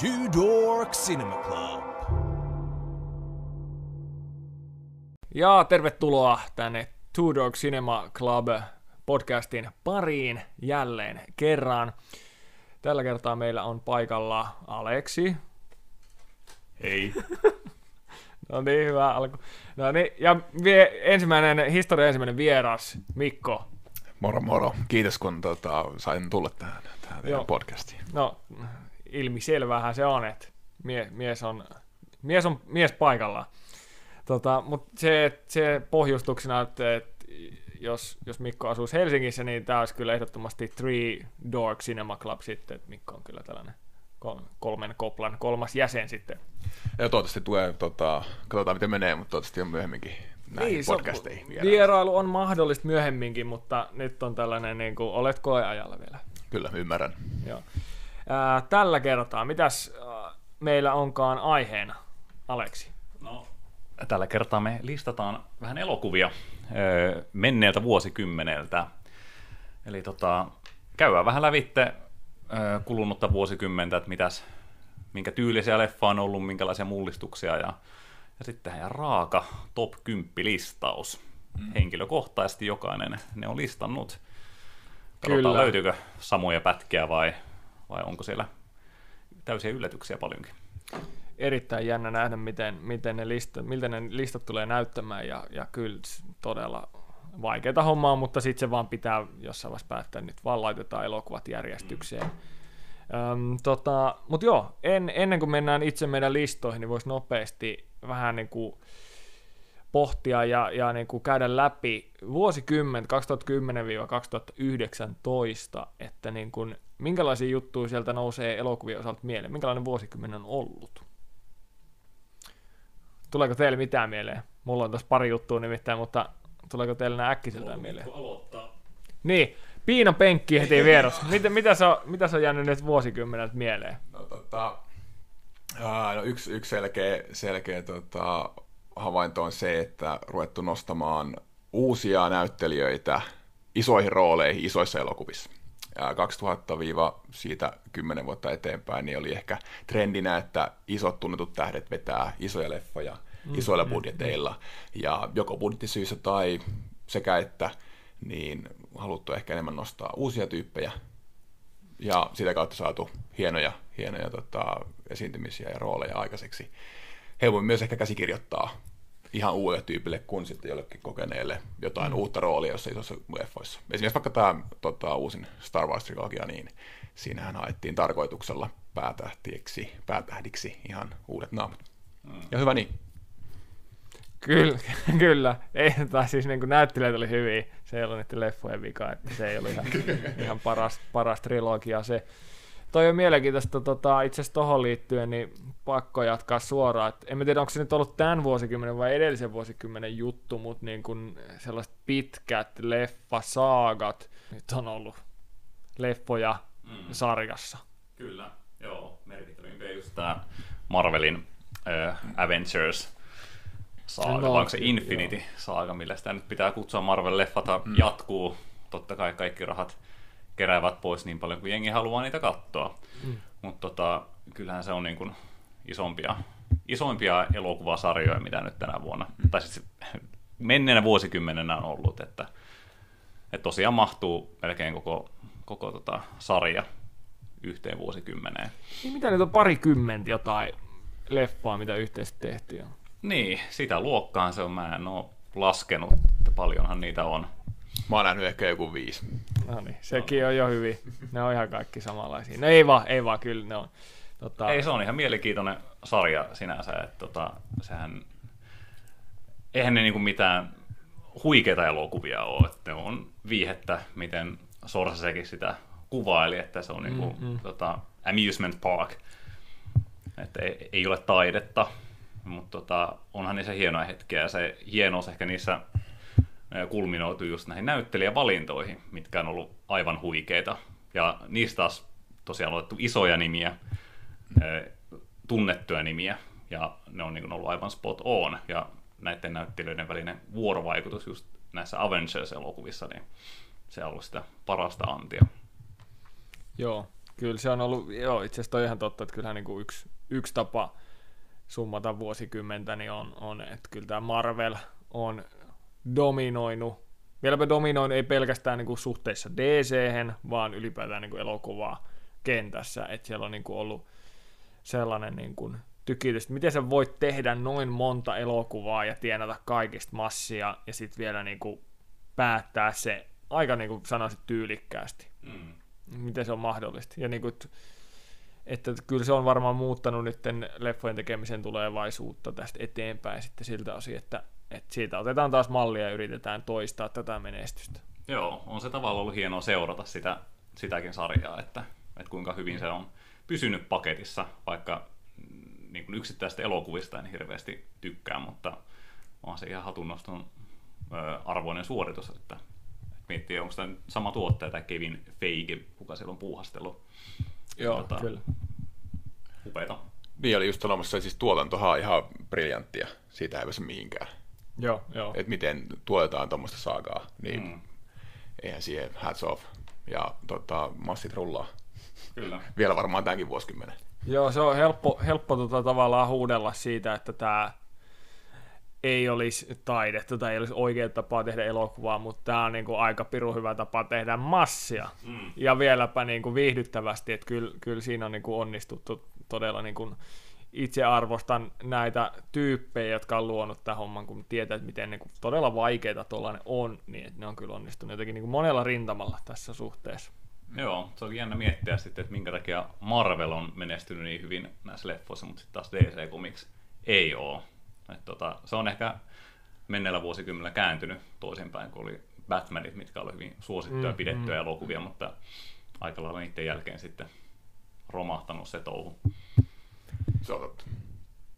Two Dork Cinema Club. Ja tervetuloa tänne Two Dog Cinema Club podcastin pariin jälleen kerran. Tällä kertaa meillä on paikalla Aleksi. Hei. No niin, hyvä alku. No niin, ja vie, ensimmäinen, historian ensimmäinen vieras, Mikko. Moro moro. Kiitos kun tota, sain tulla tähän, tähän Joo. podcastiin. No, ilmiselvähän se on, että mie, mies, on, mies on mies paikallaan. Tota, Mutta se, se pohjustuksena, että, että jos, jos Mikko asuisi Helsingissä, niin tämä olisi kyllä ehdottomasti Three Dork Cinema Club sitten, että Mikko on kyllä tällainen kol- kolmen koplan kolmas jäsen sitten. Ja toivottavasti tulee, tota, katsotaan miten menee, mutta toivottavasti on myöhemminkin näihin niin, podcasteihin vielä. Vierailu on mahdollista myöhemminkin, mutta nyt on tällainen, niin kuin, olet koeajalla vielä. Kyllä, ymmärrän. Joo. Ää, tällä kertaa, mitäs ää, meillä onkaan aiheena, Aleksi? No, tällä kertaa me listataan vähän elokuvia öö, menneeltä vuosikymmeneltä. Eli tota, käydään vähän lävitte öö, kulunutta vuosikymmentä, että mitäs, minkä tyylisiä leffa on ollut, minkälaisia mullistuksia ja, ja sitten ihan raaka top 10 listaus. Mm. Henkilökohtaisesti jokainen ne on listannut. Katsotaan, Kyllä. löytyykö samoja pätkiä vai, vai onko siellä täysiä yllätyksiä paljonkin. Erittäin jännä nähdä, miten, miten ne listat, miltä ne listat tulee näyttämään, ja, ja kyllä todella vaikeita hommaa, mutta sitten se vaan pitää jossain vaiheessa päättää, nyt vaan laitetaan elokuvat järjestykseen. Öm, tota, Mutta joo, en, ennen kuin mennään itse meidän listoihin, niin voisi nopeasti vähän niin kuin pohtia ja, ja niin kuin käydä läpi vuosikymmen 2010-2019, että niin kuin, minkälaisia juttuja sieltä nousee elokuvien osalta mieleen, minkälainen vuosikymmen on ollut. Tuleeko teille mitään mieleen? Mulla on tässä pari juttua nimittäin, mutta tuleeko teille nämä äkkiseltään mieleen? aloittaa. Niin, Piina penkki heti vieras. Mitä, mitä, se on, mitä se on jäänyt nyt vuosikymmenet mieleen? No, tota, aa, no yksi, yksi selkeä, selkeä tota, havainto on se, että ruvettu nostamaan uusia näyttelijöitä isoihin rooleihin isoissa elokuvissa. Ja 2000 siitä 10 vuotta eteenpäin niin oli ehkä trendinä, että isot tunnetut tähdet vetää isoja leffoja isoilla budjeteilla. Ja joko budjettisyistä tai sekä että, niin haluttu ehkä enemmän nostaa uusia tyyppejä ja sitä kautta saatu hienoja, hienoja tota, esiintymisiä ja rooleja aikaiseksi. He voi myös ehkä käsikirjoittaa ihan uudelle tyypille kuin sitten jollekin kokeneelle jotain mm. uutta roolia jossain isossa leffoissa. Esimerkiksi vaikka tämä tota, uusin Star Wars-trilogia, niin siinähän haettiin tarkoituksella päätähtiksi, päätähdiksi ihan uudet naamat. Mm. Ja hyvä niin. Kyllä, kyllä. Ei, tai siis niin näyttelijät oli hyviä. Se ei ollut niiden leffojen vika, että se ei ollut ihan, ihan paras, paras trilogia se. Toi on mielenkiintoista tota, itse asiassa tohon liittyen, niin pakko jatkaa suoraan. Et en mä tiedä, onko se nyt ollut tämän vuosikymmenen vai edellisen vuosikymmenen juttu, mutta niin kun sellaiset pitkät leffasaagat nyt on ollut leffoja mm. sarjassa. Kyllä, joo. Merkittävimpiä just tämä Marvelin äh, Avengers saaga, No, onko se Infinity saaga, millä sitä nyt pitää kutsua Marvel-leffata, mm. jatkuu. Totta kai kaikki rahat keräävät pois niin paljon kuin jengi haluaa niitä katsoa. Mm. Mutta tota, kyllähän se on niin kuin isompia, isoimpia elokuvasarjoja, mitä nyt tänä vuonna, mm. tai siis menneenä vuosikymmenenä on ollut, että, että tosiaan mahtuu melkein koko, koko tota sarja yhteen vuosikymmeneen. Niin mitä nyt on parikymmentä jotain leffaa, mitä yhteisesti tehtiin? Niin, sitä luokkaan se on. Mä en ole laskenut, että paljonhan niitä on. Mä oon nähnyt ehkä joku viisi. No niin, sekin on jo hyvin. Ne on ihan kaikki samanlaisia. No ei vaan, ei vaan, kyllä ne on. Tota, Ei, se on ihan mielenkiintoinen sarja sinänsä, että tota, sehän, eihän ne niinku mitään huikeita elokuvia ole, että ne on viihettä, miten Sorsasekin sitä kuvaili, että se on niinku, mm, mm. Tota, amusement park, että ei, ei ole taidetta, mutta tota, onhan niissä hienoja hetkiä ja se hienous ehkä niissä kulminoituu just näihin näyttelijävalintoihin, mitkä on ollut aivan huikeita. Ja niistä taas tosiaan on otettu isoja nimiä, tunnettuja nimiä, ja ne on niin ollut aivan spot on. Ja näiden näyttelijöiden välinen vuorovaikutus just näissä Avengers-elokuvissa, niin se on ollut sitä parasta antia. Joo, Kyllä se on ollut, joo itse asiassa toi ihan totta, että kyllähän niin kuin yksi, yksi tapa summata vuosikymmentä niin on, on, että kyllä tämä Marvel on dominoinut, vieläpä dominoinut ei pelkästään niin kuin suhteessa dc vaan ylipäätään niin kuin elokuvaa kentässä, että siellä on niin kuin ollut sellainen niin kuin tykitys, että miten sä voit tehdä noin monta elokuvaa ja tienata kaikista massia ja sitten vielä niin kuin päättää se aika niin kuin sanoisit tyylikkäästi. Mm. Miten se on mahdollista. Ja niin kuin, että kyllä se on varmaan muuttanut nyt leffojen tekemisen tulevaisuutta tästä eteenpäin sitten siltä osin, että, että siitä otetaan taas mallia ja yritetään toistaa tätä menestystä. Joo, on se tavallaan ollut hienoa seurata sitä, sitäkin sarjaa, että, että kuinka hyvin se on pysynyt paketissa, vaikka mm, niin kuin yksittäisistä elokuvista en hirveästi tykkää, mutta on se ihan hatunnoston arvoinen suoritus, että, että miettii, onko tämä sama tuottaja tai Kevin Feige, kuka siellä on puuhastellut. Joo, tota, kyllä. Upeita. Niin oli just sanomassa, siis tuotantohan on ihan briljanttia, siitä ei pääse mihinkään. Joo, joo. Että miten tuotetaan tuommoista saakaa, niin mm. eihän siihen hats off. Ja tota, massit rullaa. Kyllä. Vielä varmaan tämänkin vuosikymmenen. Joo, se on helppo, helppo tota, tavallaan huudella siitä, että tämä ei olisi taidetta tai ei olisi oikea tapa tehdä elokuvaa, mutta tämä on niin kuin aika piru hyvä tapa tehdä massia. Mm. Ja vieläpä niin kuin viihdyttävästi, että kyllä, kyllä siinä on niin kuin onnistuttu todella niin kuin itse arvostan näitä tyyppejä, jotka on luonut tämän homman, kun tietää, että miten niin kuin todella vaikeita tuollainen on, niin että ne on kyllä onnistunut jotenkin niin kuin monella rintamalla tässä suhteessa. Joo, se on jännä miettiä sitten, että minkä takia Marvel on menestynyt niin hyvin näissä leffoissa, mutta sitten taas DC Comics ei ole. Et tota, se on ehkä menneellä vuosikymmenellä kääntynyt toisinpäin, kun oli Batmanit, mitkä oli hyvin suosittuja, mm, pidettyjä mm. elokuvia, mutta aika lailla niiden jälkeen sitten romahtanut se touhu. Se on totta.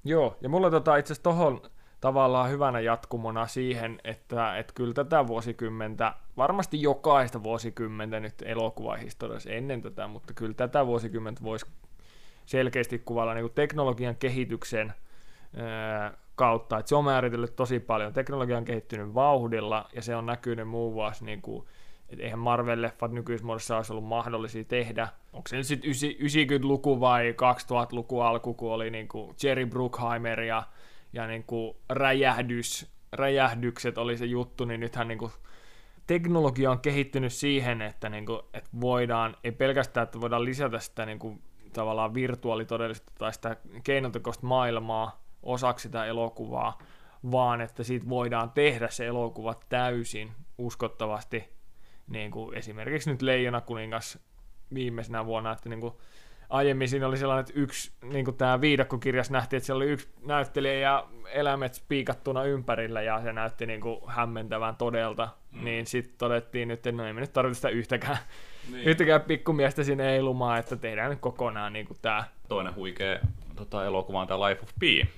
Joo, ja mulla tota itse asiassa tohon tavallaan hyvänä jatkumona siihen, että, että kyllä tätä vuosikymmentä, varmasti jokaista vuosikymmentä nyt elokuvahistoriassa ennen tätä, mutta kyllä tätä vuosikymmentä voisi selkeästi kuvailla niin teknologian kehityksen kautta, että se on määritellyt tosi paljon. Teknologia on kehittynyt vauhdilla ja se on näkynyt muun muassa, niin kuin, että eihän Marvel-leffat nykyismuodossa olisi ollut mahdollisia tehdä. Onko se nyt sitten 90-luku vai 2000-luku alku, kun oli niin kuin Jerry Bruckheimer ja, ja niin kuin räjähdys, räjähdykset oli se juttu, niin nythän niin kuin teknologia on kehittynyt siihen, että, niin kuin, että voidaan, ei pelkästään, että voidaan lisätä sitä niin kuin, tavallaan virtuaalitodellisuutta tai sitä keinotekoista maailmaa, osaksi sitä elokuvaa, vaan että siitä voidaan tehdä se elokuva täysin uskottavasti, niin kuin esimerkiksi nyt Leijona kuningas viimeisenä vuonna, että niin kuin aiemmin siinä oli sellainen, että yksi, niin kuin tämä viidakkokirjas nähtiin, että siellä oli yksi näyttelijä ja eläimet spiikattuna ympärillä ja se näytti niin kuin hämmentävän todelta, mm. niin sitten todettiin nyt, että no ei me nyt tarvitse sitä yhtäkään, niin. yhtäkään pikkumiestä sinne eilumaan, että tehdään nyt kokonaan niin kuin tämä. Toinen huikea tota, elokuva on tämä Life of Pi,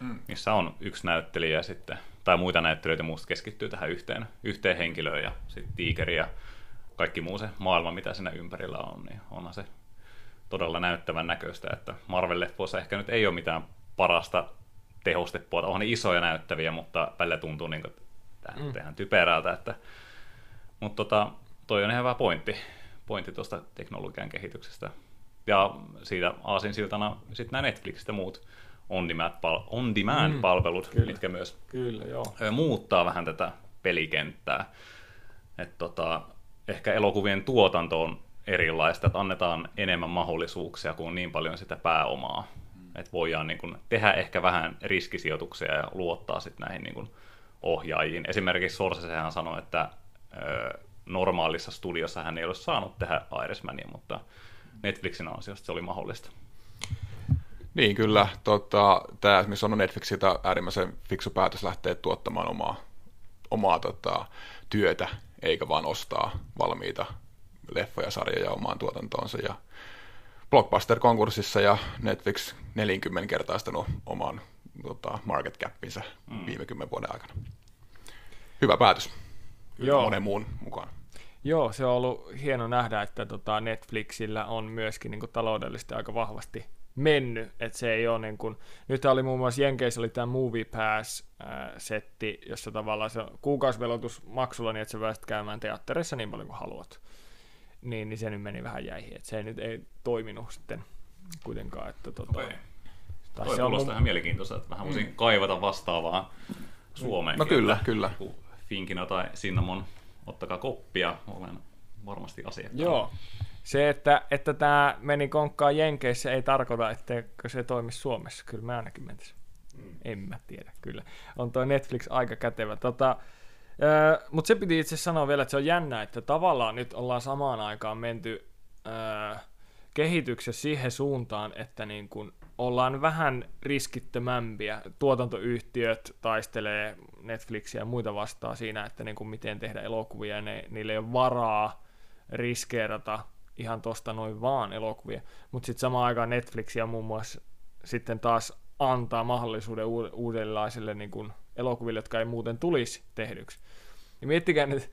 mm. missä on yksi näyttelijä sitten, tai muita näyttelijöitä muusta keskittyy tähän yhteen, yhteen henkilöön ja sitten tiikeri ja kaikki muu se maailma, mitä siinä ympärillä on, niin onhan se todella näyttävän näköistä, että Marvel-leffoissa ehkä nyt ei ole mitään parasta tehostepuolta, onhan ne isoja näyttäviä, mutta välillä tuntuu niin kuin, että mm. ihan typerältä, että mutta tota, toi on ihan hyvä pointti, pointti tuosta teknologian kehityksestä. Ja siitä aasinsiltana sitten nämä Netflix ja muut on-demand-palvelut, mm, mitkä myös kyllä, joo. muuttaa vähän tätä pelikenttää. Et tota, ehkä elokuvien tuotanto on erilaista, että annetaan enemmän mahdollisuuksia kuin niin paljon sitä pääomaa. Mm. Että voidaan niin kun, tehdä ehkä vähän riskisijoituksia ja luottaa sitten näihin niin kun, ohjaajiin. Esimerkiksi Sorsesehän sanoi, että ö, normaalissa studiossa hän ei ole saanut tehdä Irishmania, mutta Netflixin ansiosta se oli mahdollista. Niin kyllä, tota, tämä esimerkiksi on Netflixiltä äärimmäisen fiksu päätös lähteä tuottamaan omaa, omaa tota, työtä, eikä vaan ostaa valmiita leffoja, sarjoja omaan tuotantoonsa. Ja Blockbuster-konkurssissa ja Netflix 40 kertaistanut oman tota, market capinsa mm. viime kymmenen vuoden aikana. Hyvä päätös. Joo. Monen muun mukaan. Joo, se on ollut hieno nähdä, että tota Netflixillä on myöskin niin kuin, taloudellisesti aika vahvasti mennyt, että se ei ole niin kuin, nyt oli muun muassa Jenkeissä oli tämä Movie Pass-setti, jossa tavallaan se kuukausivelotus maksulla niin, että sä pääset käymään teatterissa niin paljon kuin haluat. niin, niin se nyt meni vähän jäihin, että se nyt ei toiminut sitten kuitenkaan. Että, tota, tai Toi se on kuulostaa mun- ihan mielenkiintoista, että vähän voisin kaivata vastaavaa Suomeen. No kyllä, kyllä. Finkina tai Cinnamon, ottakaa koppia, olen varmasti asiakkaan. Joo. Se, että, että tämä meni konkkaan Jenkeissä, ei tarkoita, etteikö se toimisi Suomessa. Kyllä me ainakin mentäisiin. Mm. En mä tiedä, kyllä. On toi Netflix aika kätevä. Tota, mutta se piti itse sanoa vielä, että se on jännä, että tavallaan nyt ollaan samaan aikaan menty öö, kehityksessä siihen suuntaan, että niin kun ollaan vähän riskittömämpiä. Tuotantoyhtiöt taistelee Netflixiä ja muita vastaan siinä, että niin kun miten tehdä elokuvia, ja ne, niillä ei ole varaa riskeerata ihan tosta noin vaan elokuvia. Mutta sitten samaan aikaan Netflixiä muun muassa sitten taas antaa mahdollisuuden uu- uudenlaisille niin kun elokuville, jotka ei muuten tulisi tehdyksi. Ja miettikää nyt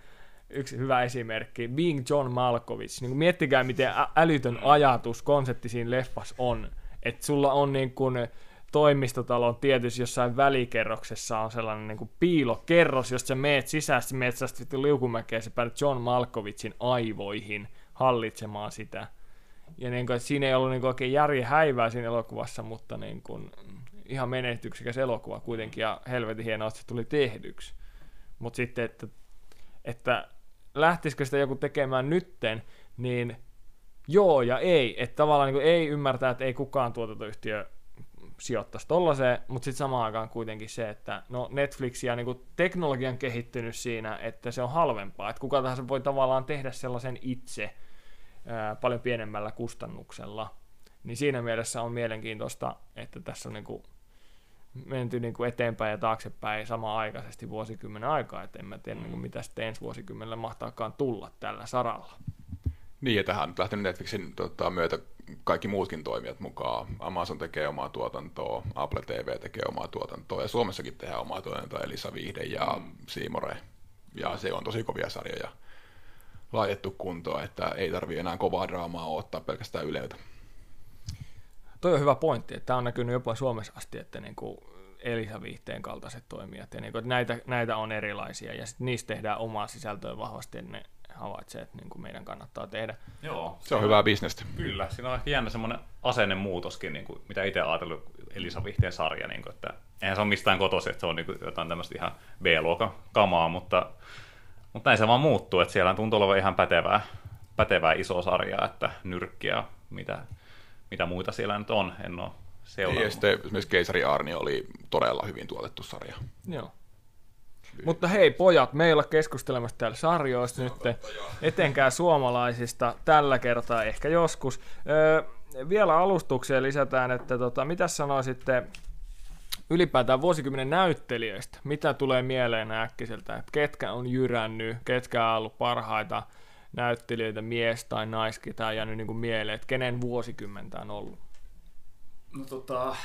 yksi hyvä esimerkki, Being John Malkovich. Niin miettikää, miten älytön ajatus, konsepti siinä leffassa on. Että sulla on niin kun toimistotalon tietysti jossain välikerroksessa on sellainen niin kuin piilokerros, josta sä meet sisään, sä meet ja sä John Malkovichin aivoihin hallitsemaan sitä. Ja niin kuin, että siinä ei ollut niin kuin oikein järjen häivää siinä elokuvassa, mutta niin kuin, ihan menestyksekäs elokuva kuitenkin ja helvetin hienoa, että se tuli tehdyksi. Mutta sitten, että, että lähtisikö sitä joku tekemään nytten, niin joo ja ei. Että tavallaan niin ei ymmärtää, että ei kukaan tuotantoyhtiö sijoittaisi tollaiseen, mutta sitten samaan aikaan kuitenkin se, että no Netflix ja niin teknologia on kehittynyt siinä, että se on halvempaa, että kuka tahansa voi tavallaan tehdä sellaisen itse ää, paljon pienemmällä kustannuksella. Niin siinä mielessä on mielenkiintoista, että tässä on niin kuin menty niin kuin eteenpäin ja taaksepäin samaan aikaisesti vuosikymmenen aikaa, että en mä tiedä, niin kuin mitä sitten ensi vuosikymmenellä mahtaakaan tulla tällä saralla. Niin, ja tähän on nyt lähtenyt Netflixin tota, myötä kaikki muutkin toimijat mukaan. Amazon tekee omaa tuotantoa, Apple TV tekee omaa tuotantoa, ja Suomessakin tehdään omaa tuotantoa, Elisa Viihde ja mm. Siimore. Ja se on tosi kovia sarjoja laitettu kuntoon, että ei tarvii enää kovaa draamaa ottaa pelkästään Yleltä. Toi on hyvä pointti, että tämä on näkynyt jopa Suomessa asti, että niin kuin Elisa Viihteen kaltaiset toimijat, ja niin kuin, että näitä, näitä on erilaisia, ja sitten niistä tehdään omaa sisältöä vahvasti, ja ne havaitsee, että niin kuin meidän kannattaa tehdä. Joo. Se on hyvää bisnestä. Kyllä, siinä on ehkä jännä semmoinen asennemuutoskin, niin kuin, mitä itse ajatellut Elisa Vihteen sarja, niin kuin, että eihän se ole mistään kotoisin, että se on niin kuin, jotain tämmöistä ihan B-luokan kamaa, mutta, mutta näin se vaan muuttuu, että siellä tuntuu olevan ihan pätevää, pätevää isoa sarjaa, että nyrkkiä, mitä, mitä muita siellä nyt on, en ole seurannut. Ja sitten esimerkiksi Keisari Arni oli todella hyvin tuotettu sarja. Joo. Mutta hei pojat, me ei olla keskustelemassa täällä sarjoista nyt, etenkään suomalaisista tällä kertaa, ehkä joskus. Öö, vielä alustukseen lisätään, että tota, mitä sanoisitte ylipäätään vuosikymmenen näyttelijöistä? Mitä tulee mieleen äkkiseltä? Että ketkä on jyrännyt, ketkä on ollut parhaita näyttelijöitä, mies tai naiskin, tai jäänyt niin kuin mieleen, että kenen vuosikymmentä on ollut? No tota,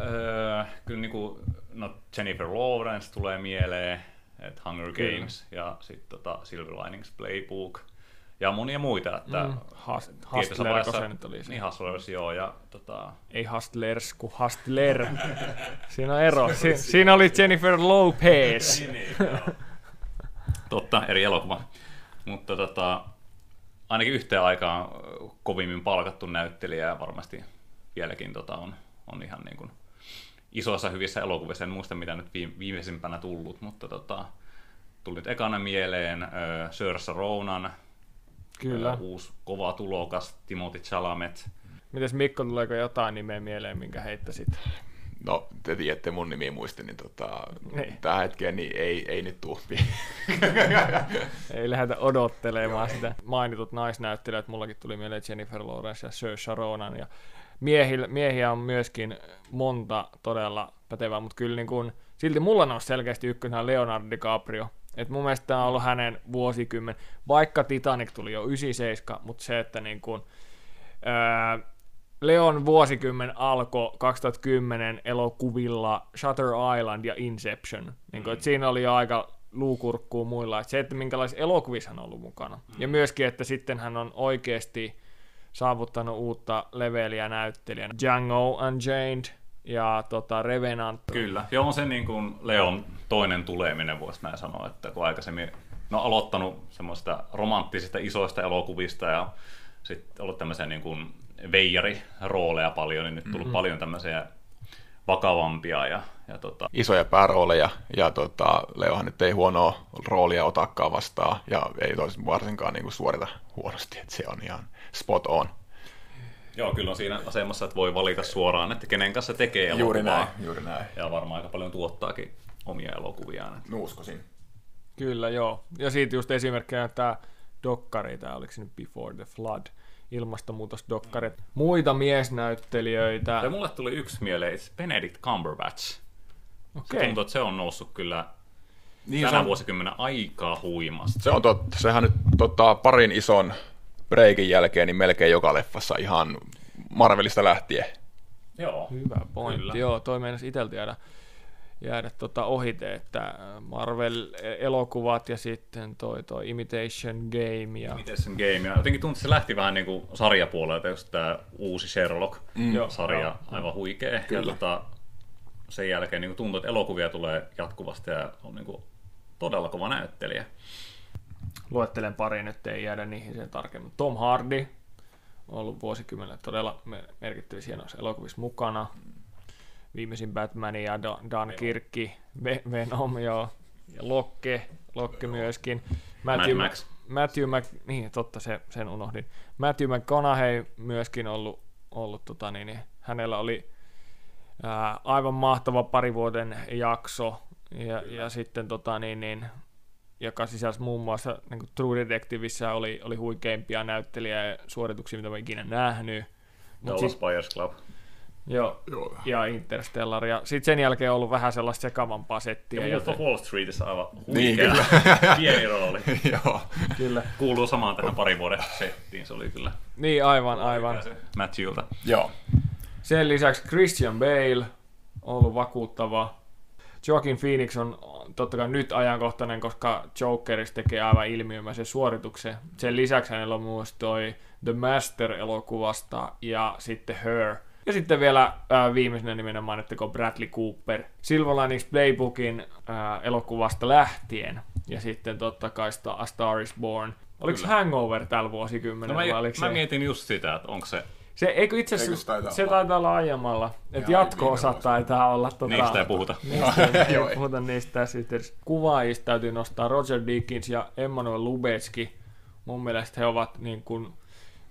öö, kyllä niinku, no Jennifer Lawrence tulee mieleen, että Hunger Kyllä. Games ja sitten tota Silver Linings Playbook ja monia muita, että Mm, mm. Has- Hustlerko se nyt oli se. Niin Hustlers, joo, ja tota, Ei Hustlers, kun Hustler. Siinä on ero. Si- siinä oli Jennifer Lopez. totta, eri elokuva. Mutta tota, ainakin yhteen aikaan kovimmin palkattu näyttelijä ja varmasti vieläkin tota, on, on ihan niin kuin isoissa hyvissä elokuvissa. En muista mitä nyt viime- viimeisimpänä tullut, mutta tota, tuli nyt ekana mieleen äh, Saoirse Ronan, Kyllä. Ö, uusi kova tulokas, Timothy Chalamet. Mites Mikko, tuleeko jotain nimeä mieleen, minkä heittäisit? No, te tiedätte mun nimi muisti, niin tota, Niin. tähän hetkeen niin ei, ei nyt tuu. Ei lähdetä odottelemaan sitä. Mainitut naisnäyttelijät, mullakin tuli mieleen Jennifer Lawrence ja Saoirse Ronan. Ja miehillä, miehiä on myöskin monta todella pätevää, mutta kyllä niin kun, silti mulla nousi selkeästi ykkösenä Leonardo DiCaprio. Et mun mielestä tämä on ollut hänen vuosikymmen, vaikka Titanic tuli jo 97, mutta se, että niin kun, ää, Leon vuosikymmen alkoi 2010 elokuvilla Shutter Island ja Inception. Niin kuin, että siinä oli jo aika luukurkkuu muilla. Että se, että minkälaisissa elokuvissa hän on ollut mukana. Ja myöskin, että sitten hän on oikeasti saavuttanut uutta leveliä näyttelijänä. Django Unchained ja tota, Revenant. Kyllä, joo on se niin kuin Leon toinen tuleminen, voisi näin sanoa, että kun aikaisemmin no, aloittanut semmoista romanttisista isoista elokuvista ja sitten ollut tämmöisiä niin kuin veijarirooleja paljon, niin nyt tullut mm-hmm. paljon tämmöisiä vakavampia ja, ja tota, Isoja päärooleja, ja tota, Leohan nyt ei huonoa roolia otakaan vastaan, ja ei tois varsinkaan niin kuin suorita huonosti, että se on ihan spot on. Joo, kyllä on siinä asemassa, että voi valita suoraan, että kenen kanssa tekee elokuvaa. Juuri näin, juuri näin. Ja varmaan aika paljon tuottaakin omia elokuviaan. Nuuskosin. Kyllä, joo. Ja siitä just esimerkkinä tämä dokkari, tämä oliko se nyt Before the Flood, ilmastonmuutosdokkari. Muita miesnäyttelijöitä. Ja mulle tuli yksi mieleen, Benedict Cumberbatch. Se Okei. tuntuu, että se on noussut kyllä Niin, tänä se, on, vuosikymmenen aika huimasti. se on totta. Sehän nyt tota, parin ison breikin jälkeen niin melkein joka leffassa ihan Marvelista lähtien. Joo. Hyvä pointti. Kyllä. Joo, toi meinasi itseltä jäädä, jäädä tota ohite, että Marvel-elokuvat ja sitten toi, toi Imitation Game ja sen game? Ja jotenkin tuntuu, että se lähti vähän niin kuin sarjapuolelta, just tämä uusi Sherlock-sarja, Joo. aivan huikea. Ja tota, sen jälkeen niin kuin tuntuu, että elokuvia tulee jatkuvasti ja on niin kuin todella kova näyttelijä. luettelen pari, nyt ei jäädä niihin sen tarkemmin. Tom Hardy on ollut vuosikymmenellä todella me- merkittävissä hienoissa elokuvissa mukana. Viimeisin Batman ja Da- Dan Kirkki, Ve- Venom joo, ja Lokke, Lokke myöskin. Matthew, Mad Max. Matthew Mc, niin totta, se, sen unohdin. Matthew McConaughey myöskin ollut, ollut tota, niin, niin, hänellä oli ää, aivan mahtava parivuoden jakso, ja, ja sitten tota, niin, niin, joka sisälsi muun muassa niin kuin True Detectiveissä oli, oli huikeimpia näyttelijä suorituksia, mitä mä ikinä nähnyt. Mut Dallas Buyers Club. Joo, Joo. ja Interstellar. Ja sitten sen jälkeen on ollut vähän sellaista sekavampaa settiä. Ja joten- Wall Streetissä aivan Niin, huikea kyllä. pieni rooli. Joo. Kyllä. Kuuluu samaan tähän parin vuoden settiin, se oli kyllä Niin, aivan, aivan. Matthewlta. Joo. Sen lisäksi Christian Bale on ollut vakuuttava. Joaquin Phoenix on totta kai nyt ajankohtainen, koska Jokerista tekee aivan ilmiömäisen suorituksen. Sen lisäksi hänellä on myös toi The Master-elokuvasta ja sitten Her. Ja sitten vielä ää, viimeisenä nimenä mainittakoon Bradley Cooper. Silver Linings Playbookin ää, elokuvasta lähtien. Ja sitten totta kai A Star is Born. Oliko Kyllä. Hangover tällä No vuosikymmenellä? mä, vai mä se... mietin just sitä, että onko se... Se, eikö itse Eikö se asiassa, taitaa se olla? taitaa olla aiemmalla. Että jatko-osa taitaa olla tota, Niistä ei puhuta. Niistä ei, ei puhuta niistä tässä yhteydessä. Kuvaajista täytyy nostaa Roger Deakins ja Emmanuel Lubetski. Mun mielestä he ovat niin kuin,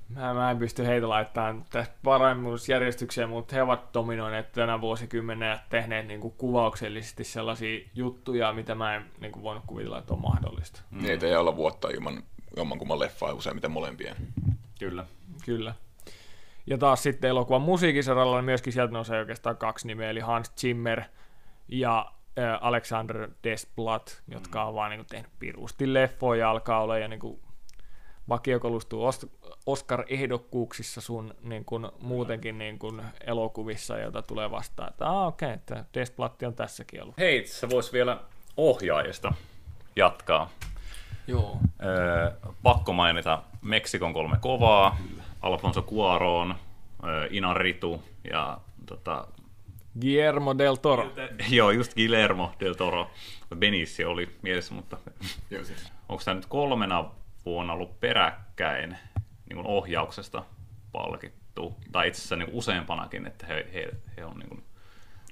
mä, mä en pysty heitä laittamaan tästä paremmuusjärjestykseen, mutta he ovat dominoineet tänä vuosikymmenen ja tehneet niin kuin kuvauksellisesti sellaisia juttuja, mitä mä en niin kuin voinut kuvitella, että on mahdollista. Mm. Niitä ei olla vuotta ilman jommankumman leffaa, useimmiten molempien. Kyllä. Kyllä. Ja taas sitten elokuvan musiikisaralla niin myöskin sieltä nousee oikeastaan kaksi nimeä, eli Hans Zimmer ja Alexander Desplat, jotka on vaan niin tehnyt pirusti leffoja ja alkaa olla ja niin kuin, vakiokolustuu Os- Oscar-ehdokkuuksissa sun niin kuin, muutenkin niin kuin, elokuvissa, joita tulee vastaan, että ah, okei, okay, että Desplatti on tässäkin ollut. Hei, se voisi vielä ohjaajista jatkaa. Joo. Öö, pakko mainita Meksikon kolme kovaa, Alfonso Cuarón, öö, Inarritu ja tota, Guillermo del Toro. joo, just Guillermo del Toro. Benicio oli mielessä, mutta Joo, siis. onko tämä nyt kolmena vuonna ollut peräkkäin niin kuin ohjauksesta palkittu, tai itse asiassa niin kuin useampanakin, että he, he, he on niin kuin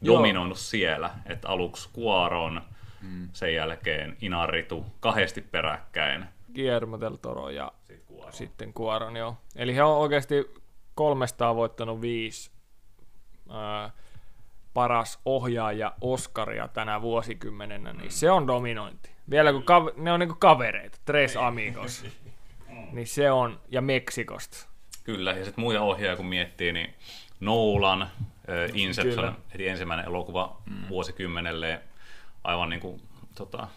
Joo. dominoinut siellä, että aluksi Cuaron, mm. sen jälkeen Inarritu kahdesti peräkkäin, Guillermo del Toro ja sitten Cuaron. sitten Kuaron, joo. Eli he on oikeasti kolmestaan voittanut viisi ää, paras ohjaaja Oscaria tänä vuosikymmenenä, niin se on dominointi. Vielä kun kav- ne on niinku kavereita, Tres Amigos, niin se on, ja Meksikosta. Kyllä, ja sitten muita ohjaajia kun miettii, niin Nolan, äh, Inception, Kyllä. heti ensimmäinen elokuva mm. vuosikymmenelle, aivan niin kuin, tota,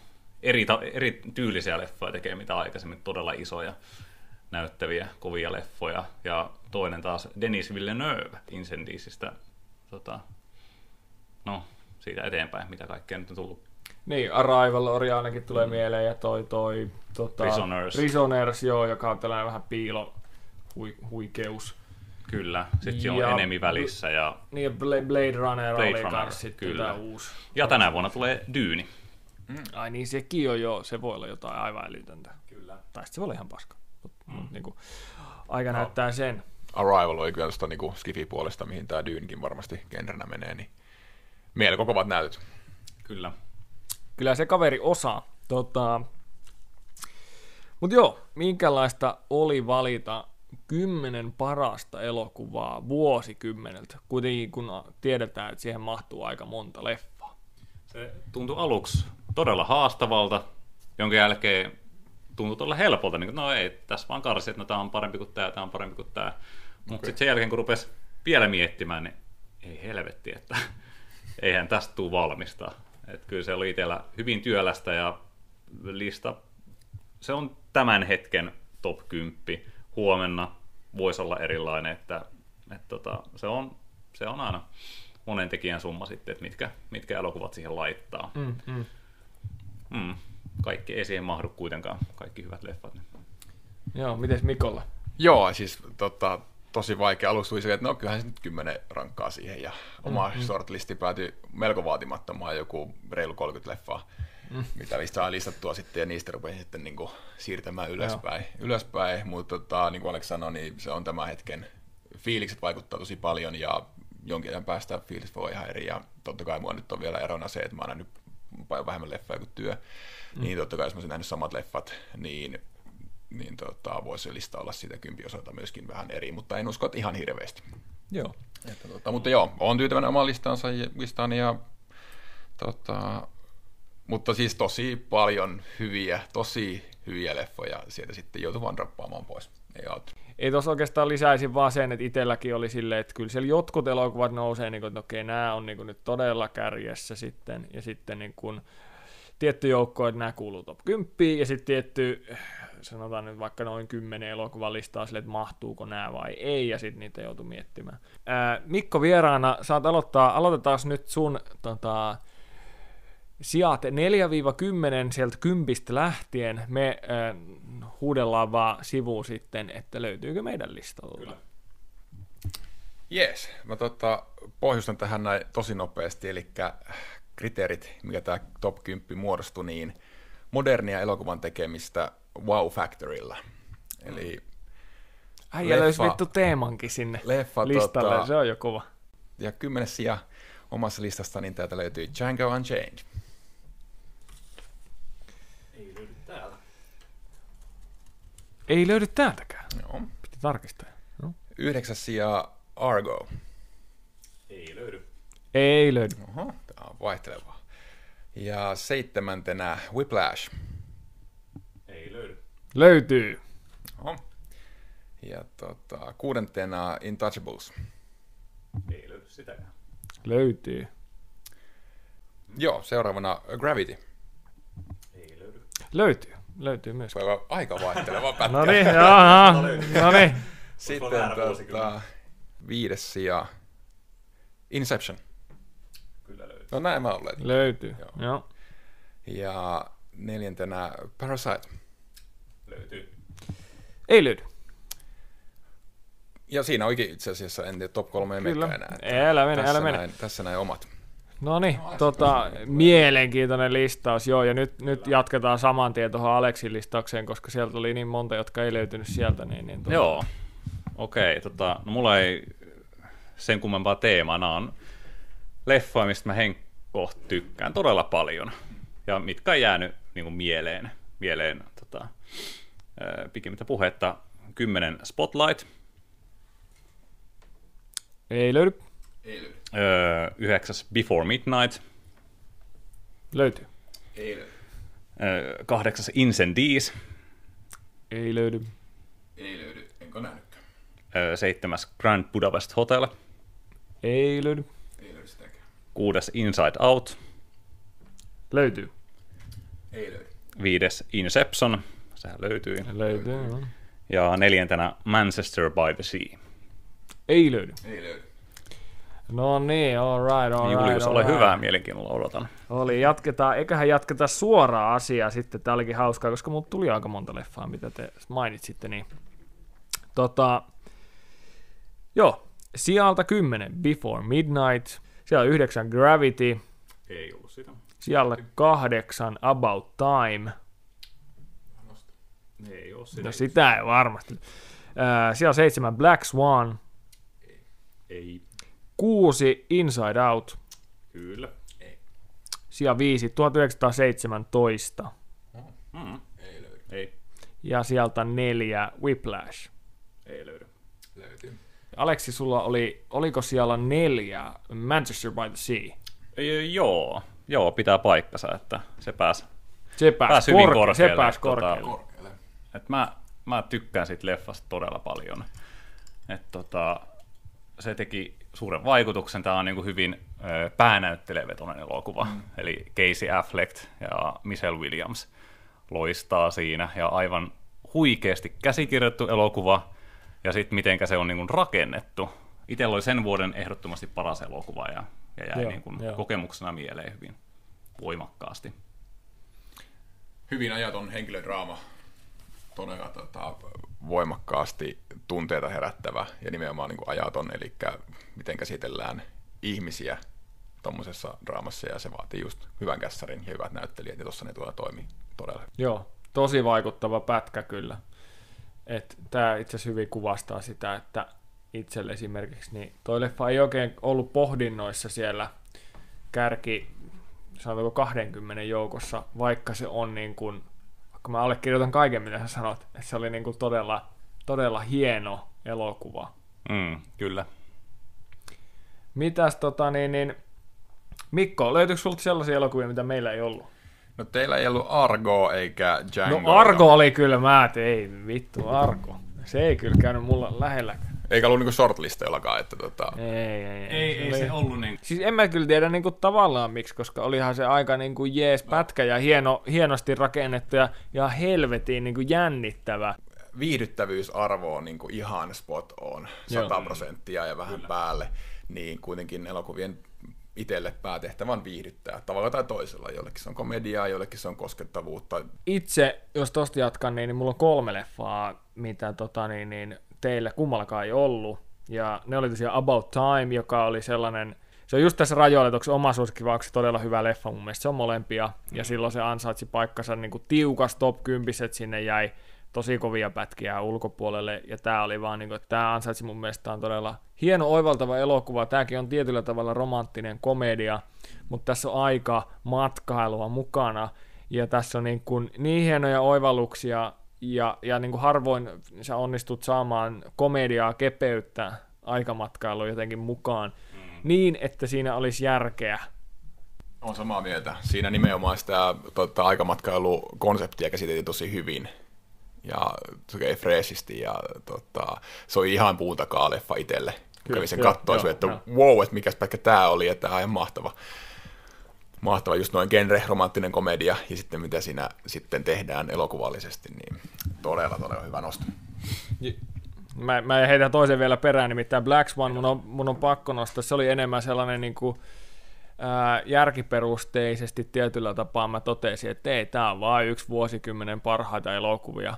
eri, ta- eri tyylisiä leffoja tekee, mitä aikaisemmin todella isoja näyttäviä, kovia leffoja. Ja toinen taas Denis Villeneuve Incendiesistä, tota, no siitä eteenpäin, mitä kaikkea nyt on tullut. Niin, Arrival Ori ainakin tulee mieleen, ja toi, toi tota, Prisoners. Prisoners, joo, joka on tällainen vähän piilo hui, huikeus. Kyllä, sitten siellä on enemi välissä. Ja, Niin, ja Bla- Blade Runner Blade oli Runner, sitten kyllä. tämä uusi. ja tänä vuonna tulee Dyyni. Mm. Ai niin, sekin on jo, se voi olla jotain aivan älytöntä. Kyllä. Tai sitten se voi olla ihan paska. Mutta mm. niin kuin, aika no. näyttää sen. Arrival oli kyllä tuosta niin Skifi-puolesta, mihin tämä Dyynkin varmasti genrenä menee, niin melko kovat näytöt. Kyllä. Kyllä se kaveri osaa. Tota... Mutta joo, minkälaista oli valita kymmenen parasta elokuvaa vuosikymmeneltä, kuitenkin kun tiedetään, että siihen mahtuu aika monta leffaa. Se tuntui aluksi todella haastavalta, jonka jälkeen tuntui todella helpolta, niin kuin, no ei, tässä vaan karsi, että no, tämä on parempi kuin tämä, tämä on parempi kuin tämä. Mutta okay. sitten sen jälkeen, kun rupesi vielä miettimään, niin ei helvetti, että eihän tästä tule valmista. Et kyllä se oli itsellä hyvin työlästä ja lista, se on tämän hetken top 10. Huomenna voisi olla erilainen, että, että tota, se, on, se on aina monen tekijän summa sitten, että mitkä, mitkä elokuvat siihen laittaa. Mm, mm. Mm, kaikki ei siihen mahdu kuitenkaan, kaikki hyvät leffat. Joo, miten Mikolla? Joo, siis tota, tosi vaikea. Alussa tuli se, että no kyllähän se nyt kymmenen rankkaa siihen ja oma mm, shortlisti päätyi melko vaatimattomaan joku reilu 30 leffaa, mm. mitä listaa listattua sitten ja niistä rupesin sitten niin kuin siirtämään ylöspäin. Joo. ylöspäin mutta tota, niin kuin Alex sanoi, niin se on tämän hetken fiilikset vaikuttaa tosi paljon ja jonkin ajan päästä fiilis voi ihan eri ja totta kai mua nyt on vielä erona se, että mä oon nähnyt paljon vähemmän leffoja kuin työ, mm. niin totta kai jos mä olisin nähnyt samat leffat, niin niin tota, voisi lista olla siitä kympi osalta myöskin vähän eri, mutta en usko, että ihan hirveästi. Joo. Että, tota, mutta joo, on tyytyväinen omaan listaansa ja, listaan ja tota, mutta siis tosi paljon hyviä, tosi hyviä leffoja sieltä sitten joutui vaan droppaamaan pois. Ei auta. Ei tuossa oikeastaan lisäisi vaan sen, että itselläkin oli silleen, että kyllä siellä jotkut elokuvat nousee, niin kuin, että okei, nämä on niin kuin nyt todella kärjessä sitten, ja sitten niin kuin, tietty joukko, että nämä kuuluu top 10, ja sitten tietty sanotaan nyt vaikka noin kymmenen elokuvalistaa sille, että mahtuuko nämä vai ei, ja sitten niitä joutuu miettimään. Ää, Mikko vieraana, saat aloittaa, aloitetaan nyt sun tota, sijat 4-10 sieltä kympistä lähtien. Me ää, huudellaan vaan sivuun sitten, että löytyykö meidän listalta. Kyllä. Yes, mä tota, pohjustan tähän näin tosi nopeasti, eli kriteerit, mikä tämä top 10 muodostui, niin modernia elokuvan tekemistä Wow Factorilla. Eli Äijä löysi vittu teemankin sinne leffa, listalle, tota, se on jo kova. Ja kymmenes sija omassa listasta, niin täältä löytyy Django Unchained. Ei löydy täältä. Ei löydy täältäkään? Joo. Piti tarkistaa. No. Yhdeksäs sija Argo. Ei löydy. Ei löydy. Oho, tämä on vaihtelevaa. Ja seitsemäntenä Whiplash. Löytyy. Oho. Ja tota, kuudentena Intouchables. Ei löydy sitäkään. Löytyy. Joo, seuraavana Gravity. Ei löydy. Löytyy. Löytyy myös. Aika vaihteleva pätkä. no niin, jaha. no niin. Sitten tota, viides sija Inception. Kyllä löytyy. No näin mä olen. Löytyy, joo. joo. Ja neljäntenä Parasite. Löytyy. Ei löydy. Ja siinä onkin itse asiassa, en tiedä, top kolme Kyllä. enää. Älä mene, tässä älä mene. Näin, tässä näin omat. No niin, tota, mielenkiintoinen listaus. Joo, ja nyt, nyt jatketaan saman tien tuohon Aleksin listaukseen, koska sieltä oli niin monta, jotka ei löytynyt sieltä. Niin, niin tuota... Joo, okei. Okay, tota, no mulla ei sen kummempaa teemana on leffoja, mistä mä henkko tykkään todella paljon. Ja mitkä on jäänyt niin kuin mieleen, mieleen tota, pikemmittä puhetta 10 Spotlight. Ei löydy. Ei löydy. Öö, yhdeksäs Before Midnight. Löytyy. Ei löydy. Öö, kahdeksas Incendies. Ei löydy. Ei löydy, enkä nähnytkään. Öö, seitsemäs Grand Budapest Hotel. Ei löydy. Ei löydy sitäkään. Kuudes Inside Out. Löytyy. Ei löydy. Viides Inception. Sehän löytyy. Löytyy, joo. Ja neljäntenä Manchester by the Sea. Ei löydy. Ei löydy. No niin, all right, all Julius, right, ole right. mielenkiinnolla odotan. Oli, jatketaan, eiköhän jatketa suoraa asiaa sitten, tää olikin hauskaa, koska mut tuli aika monta leffaa, mitä te mainitsitte, niin tota, joo, sijalta 10, Before Midnight, siellä on 9 Gravity, Ei ollut sitä. Siellä kahdeksan About Time. Ei ole No sitä ei varmasti. Äh, siellä seitsemän Black Swan. Ei. Kuusi Inside Out. Kyllä. Siellä viisi 1917. Mm. Ei löydy. Ei. Ja sieltä neljä Whiplash. Ei löydy. Löytyy. Aleksi, sulla oli, oliko siellä neljä Manchester by the Sea? Ei, joo. Joo, pitää paikkansa, että se pääsi. Se pääsi, Pääsi hyvin korke- se korkealle, pääsi tota, korkealle. Korkealle. Et mä, mä tykkään siitä leffasta todella paljon. Et tota, se teki suuren vaikutuksen. Tämä on niin kuin hyvin ö, päänäyttelevetoinen elokuva. Mm. Eli Casey Affleck ja Michelle Williams loistaa siinä. Ja aivan huikeasti käsikirjoittu elokuva. Ja sitten mitenkä se on niin kuin rakennettu. Itsellä oli sen vuoden ehdottomasti paras elokuva ja, ja jäi Joo, niin kuin joo. kokemuksena mieleen hyvin voimakkaasti. Hyvin ajaton henkilödraama. Todella tota, voimakkaasti tunteita herättävä ja nimenomaan niin kuin ajaton, eli miten käsitellään ihmisiä tuommoisessa draamassa, ja se vaatii just hyvän kässarin ja hyvät näyttelijät, ja tuossa ne tuolla toimii todella. Joo, tosi vaikuttava pätkä kyllä. Tämä itse asiassa hyvin kuvastaa sitä, että itselle esimerkiksi, niin toi leffa ei oikein ollut pohdinnoissa siellä kärki, sanotaanko 20 joukossa, vaikka se on niin kuin, vaikka mä allekirjoitan kaiken, mitä sä sanot, että se oli niin kuin todella, todella hieno elokuva. Mm, kyllä. Mitäs tota niin, niin Mikko, löytyykö sulta sellaisia elokuvia, mitä meillä ei ollut? No teillä ei ollut Argo eikä Django. No Argo oli kyllä, mä et, ei vittu Argo. Se ei kyllä käynyt mulla lähelläkään. Eikä ollut niinku shortlisteillakaan, että tota, Ei, ei, ei. Ei, ei se ollut niin. Siis en mä kyllä tiedä niinku tavallaan miksi, koska olihan se aika niinku jees pätkä ja hieno, hienosti rakennettu ja, ja helvetin niinku jännittävä. viihdyttävyysarvo on niin kuin ihan spot on, Joo. 100 prosenttia ja vähän päälle, niin kuitenkin elokuvien itselle päätehtävä on viihdyttää tavalla tai toisella. Jollekin se on komediaa, jollekin se on koskettavuutta. Itse, jos tosta jatkan, niin, niin mulla on kolme leffaa, mitä tota, niin, niin, teille kummallakaan ei ollut. Ja ne oli tosiaan About Time, joka oli sellainen, se on just tässä rajoilla, että onko oma suosikki vai onko se todella hyvä leffa, mun mielestä se on molempia. Ja silloin se ansaitsi paikkansa niin kuin tiukas top 10, että sinne jäi tosi kovia pätkiä ulkopuolelle, ja tämä oli vaan, niin kuin, että tämä ansaitsi mun mielestä, on todella hieno oivaltava elokuva, tämäkin on tietyllä tavalla romanttinen komedia, mutta tässä on aika matkailua mukana, ja tässä on niin, kuin niin hienoja oivalluksia, ja, ja niin kuin harvoin sä onnistut saamaan komediaa, kepeyttä aikamatkailua jotenkin mukaan, niin, että siinä olisi järkeä. On samaa mieltä. Siinä nimenomaan sitä tota, aikamatkailu-konseptia käsiteltiin tosi hyvin ja se kävi freesisti ja tota, se oli ihan puutakaa leffa itselle. Kyllä, kävi sen kattoa, joo, että joo. wow, että mikäs pätkä tämä oli, että tämä on ihan mahtava. Mahtava just noin genre, romanttinen komedia ja sitten mitä siinä sitten tehdään elokuvallisesti, niin todella, todella hyvä nosto. Mä, mä heitän toisen vielä perään, nimittäin Black Swan, mun on, mun on pakko nostaa. Se oli enemmän sellainen niin kuin, ää, järkiperusteisesti tietyllä tapaa mä totesin, että ei, tämä on vain yksi vuosikymmenen parhaita elokuvia.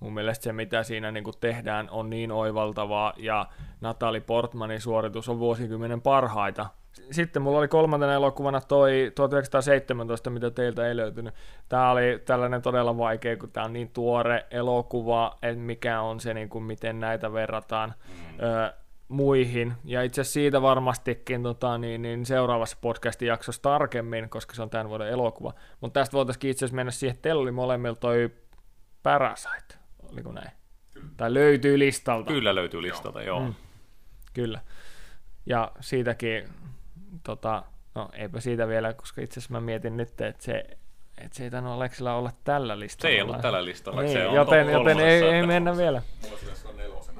Mun mielestä se, mitä siinä niin kuin tehdään, on niin oivaltavaa, ja Natalie Portmanin suoritus on vuosikymmenen parhaita. Sitten mulla oli kolmantena elokuvana toi 1917, mitä teiltä ei löytynyt. Tämä oli tällainen todella vaikea, kun tämä on niin tuore elokuva, että mikä on se, niin kuin miten näitä verrataan ö, muihin. Ja itse asiassa siitä varmastikin tota, niin, niin seuraavassa podcastin jaksossa tarkemmin, koska se on tämän vuoden elokuva. Mutta tästä voitaisiin itse asiassa mennä siihen, että teillä oli molemmilla toi Parasite, oliko näin? Tai löytyy listalta. Kyllä löytyy listalta, joo. Mm. Kyllä. Ja siitäkin, tota, no eipä siitä vielä, koska itse asiassa mä mietin nyt, että se, että se ei tainnut Aleksilla olla tällä listalla. Se ei ollut tällä listalla, Niin, se on joten, joten ei, ei mennä vielä.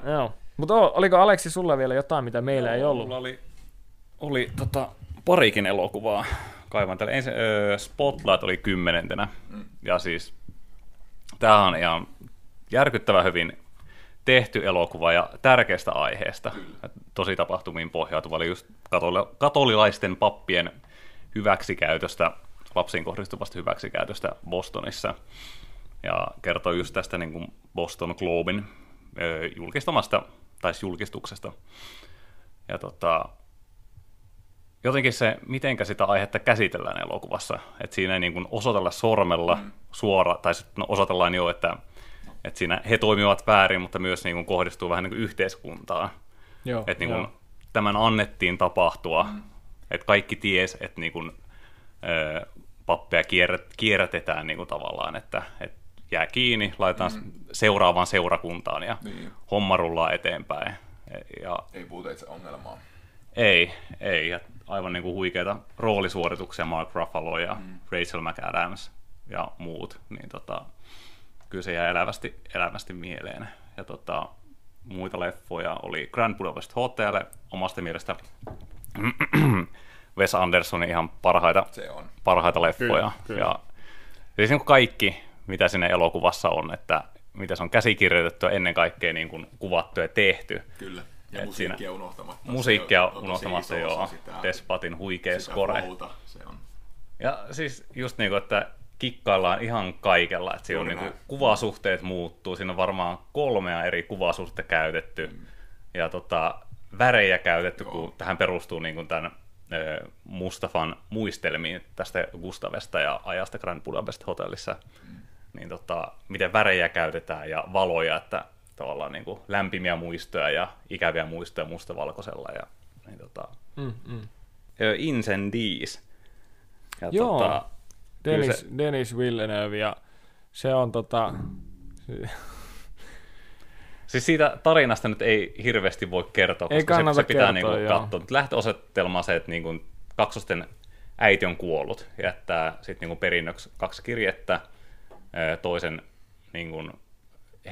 Joo. Mutta oliko Aleksi sulla vielä jotain, mitä meillä ei ollut? Mulla oli, oli tota, parikin elokuvaa. Kaivan tällä. Ensin, öö, Spotlight oli kymmenentenä. Ja siis tämä on ihan järkyttävä hyvin tehty elokuva ja tärkeästä aiheesta. Tosi tapahtumiin pohjautuva oli just katoli- katolilaisten pappien hyväksikäytöstä, lapsiin kohdistuvasta hyväksikäytöstä Bostonissa. Ja kertoo just tästä niin kuin Boston Globin ö, julkistamasta, tai siis julkistuksesta. Ja tota, jotenkin se, mitenkä sitä aihetta käsitellään elokuvassa. Että siinä ei niin kuin osoitella sormella mm. suora, tai no, osoitellaan jo, että, että siinä he toimivat väärin, mutta myös niin kuin kohdistuu vähän niin kuin yhteiskuntaan. Joo, että niin kuin joo. Tämän annettiin tapahtua, mm. että kaikki ties, että niin kuin, ö, pappeja kierrät, kierrätetään niin kuin tavallaan, että, että jää kiinni, laitetaan mm. seuraavaan seurakuntaan ja Niin. homma rullaa eteenpäin. Ja Ei puhuta itse ongelmaa. ei, ei. Ja aivan niin kuin huikeita roolisuorituksia Mark Ruffalo ja mm. Rachel McAdams ja muut. Niin tota, kyllä se jää elävästi, elävästi mieleen. Ja tota, muita leffoja oli Grand Budapest Hotel, omasta mielestä Wes Andersonin ihan parhaita, Se on. parhaita leffoja. Kyllä, kyllä. Ja siis niin kuin kaikki, mitä siinä elokuvassa on, että mitä se on käsikirjoitettu ja ennen kaikkea niin kuin kuvattu ja tehty. Kyllä. Ja Et musiikkia siinä- unohtamatta. Musiikkia on unohtamatta, joo. Sitä, Despatin huikea sitä score. Se on. Ja siis just niin kuin, että kikkaillaan ihan kaikella, että siinä on Juuri niin kuin, kuvasuhteet muuttuu, siinä on varmaan kolmea eri kuvasuhdetta käytetty, mm. ja tota, värejä käytetty, Joo. kun tähän perustuu niin kuin tämän ö, Mustafan muistelmiin tästä Gustavesta ja ajasta Grand Budapest Hotellissa, mm. niin tota, miten värejä käytetään ja valoja, että tavallaan niin kuin lämpimiä muistoja ja ikäviä muistoja mustavalkoisella. Ja, niin tota, Mm, mm. Incendies. Ja Joo. tota, Dennis, se- Dennis Villeneuve ja se on tota... Siis siitä tarinasta nyt ei hirveästi voi kertoa, Ei koska se, se pitää kertoa, niinku katsoa. Mutta lähtöasetelma on se, että niinku kaksosten äiti on kuollut ja jättää sitten niinku perinnöksi kaksi kirjettä toisen niinku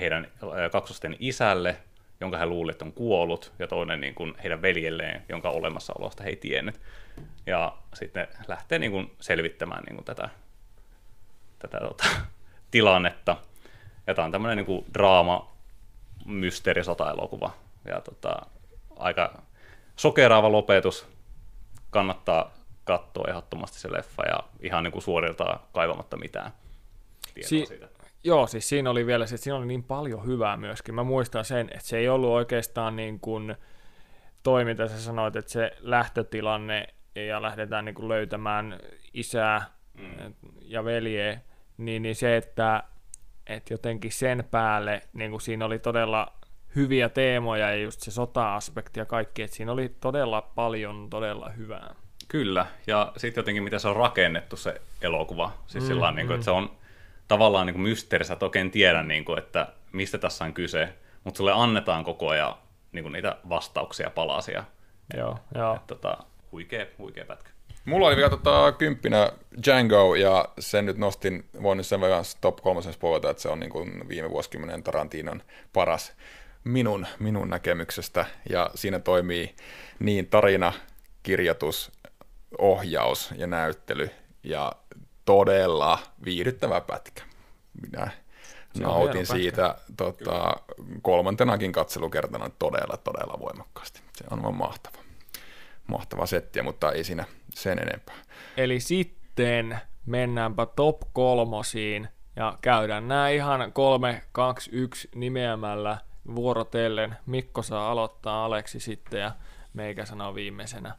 heidän kaksosten isälle, jonka he luulivat, että on kuollut, ja toinen niinku heidän veljelleen, jonka olemassaolosta he ei tiennyt. Ja sitten lähtee niinku selvittämään niinku tätä, tätä tota, tilannetta. Ja tämä on tämmöinen niinku draama, mysteerisota-elokuva. Ja tota, aika sokeraava lopetus. Kannattaa katsoa ehdottomasti se leffa ja ihan niin kuin suoriltaan kaivamatta mitään tietoa Si- siitä. Joo, siis siinä oli vielä se, että siinä oli niin paljon hyvää myöskin. Mä muistan sen, että se ei ollut oikeastaan niin kuin toi, mitä sä sanoit, että se lähtötilanne ja lähdetään niin kuin löytämään isää mm. ja veljeä, niin, niin se, että, että jotenkin sen päälle niin kuin siinä oli todella hyviä teemoja ja just se sota-aspekti ja kaikki, että siinä oli todella paljon todella hyvää. Kyllä, ja sitten jotenkin miten se on rakennettu se elokuva. Siis mm, sillä niin kuin, että se on tavallaan niin kuin mysteeri, sä et oikein tiedä, niin kuin, että mistä tässä on kyse, mutta sulle annetaan koko ajan niin kuin niitä vastauksia, palasia. Joo, joo. Et, tota, huikea, huikea pätkä. Mulla oli vielä tota, kymppinä Django, ja sen nyt nostin, voin nyt sen verran top kolmosen spoilata, että se on niin kuin viime vuosikymmenen Tarantinon paras minun, minun näkemyksestä, ja siinä toimii niin tarina, kirjoitus, ohjaus ja näyttely, ja todella viihdyttävä pätkä. Minä nautin pätkä. siitä tota, kolmantenakin katselukertana todella, todella voimakkaasti. Se on aivan mahtava. Mahtava settiä, mutta ei siinä sen enempää. Eli sitten mennäänpä top kolmosiin ja käydään nämä ihan 3, 2, 1 nimeämällä vuorotellen. Mikko saa aloittaa, Aleksi sitten ja meikä sanoo viimeisenä.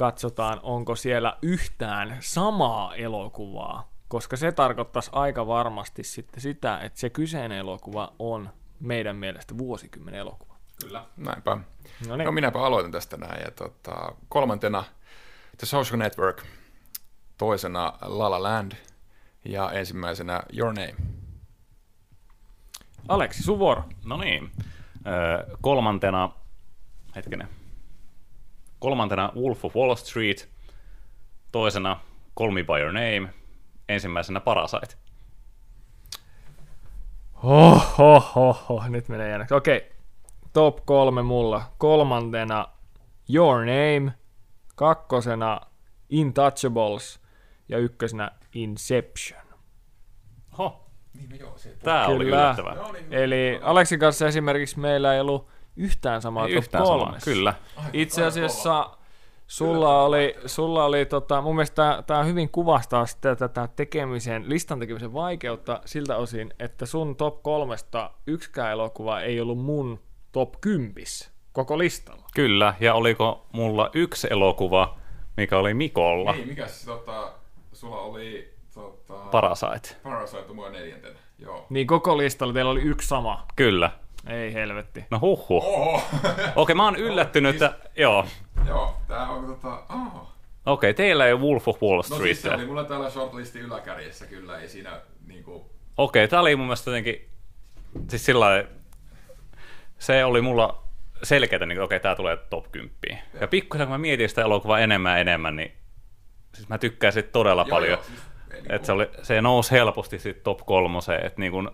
Katsotaan, onko siellä yhtään samaa elokuvaa, koska se tarkoittaisi aika varmasti sitten sitä, että se kyseinen elokuva on meidän mielestä vuosikymmenen elokuva. Kyllä. Näinpä. No niin. No minäpä aloitan tästä näin. Ja tota, kolmantena The Social Network, toisena La La Land ja ensimmäisenä Your Name. Aleksi, sun vuoro. No niin. Ö, kolmantena, hetkinen. Kolmantena Wolf of Wall Street, toisena Call Me By Your Name, ensimmäisenä Parasite. Ho, ho, ho, ho. Nyt menee jännäksi. Okei, top kolme mulla. Kolmantena Your Name, kakkosena Intouchables ja ykkösenä Inception. Ho, tää oli yllättävää. Eli Aleksin kanssa esimerkiksi meillä ei ollut yhtään samaa Ei yhtään samaa, kolmessa. kyllä. Itse asiassa sulla oli, sulla oli tota, mun mielestä tämä hyvin kuvastaa sitä tätä tekemisen, listan tekemisen vaikeutta siltä osin, että sun top kolmesta yksikään elokuva ei ollut mun top kympis koko listalla. Kyllä, ja oliko mulla yksi elokuva, mikä oli Mikolla. Niin, mikä se tota, sulla oli tota, Parasite. Parasite mua neljäntenä. Joo. Niin koko listalla teillä oli yksi sama. Kyllä. Ei helvetti. No huhhuh. Oho! Okei, mä oon yllättynyt, että... Joo. Joo, tää on tota... Oh. Okei, teillä ei ole Wolf of Wall No Street. siis se oli mulla täällä shortlistin yläkärjessä kyllä, ei siinä niinku... Okei, tää oli mun mielestä jotenkin... Siis sillä lailla- Se oli mulla selkeätä, niin okei, tää tulee top 10. Ja pikkusen kun mä mietin sitä elokuvaa enemmän ja enemmän, niin siis mä tykkään siitä todella Joo, paljon. joo, siis ei niinku- että se, oli, se nousi helposti sit top kolmoseen. Että niin kun,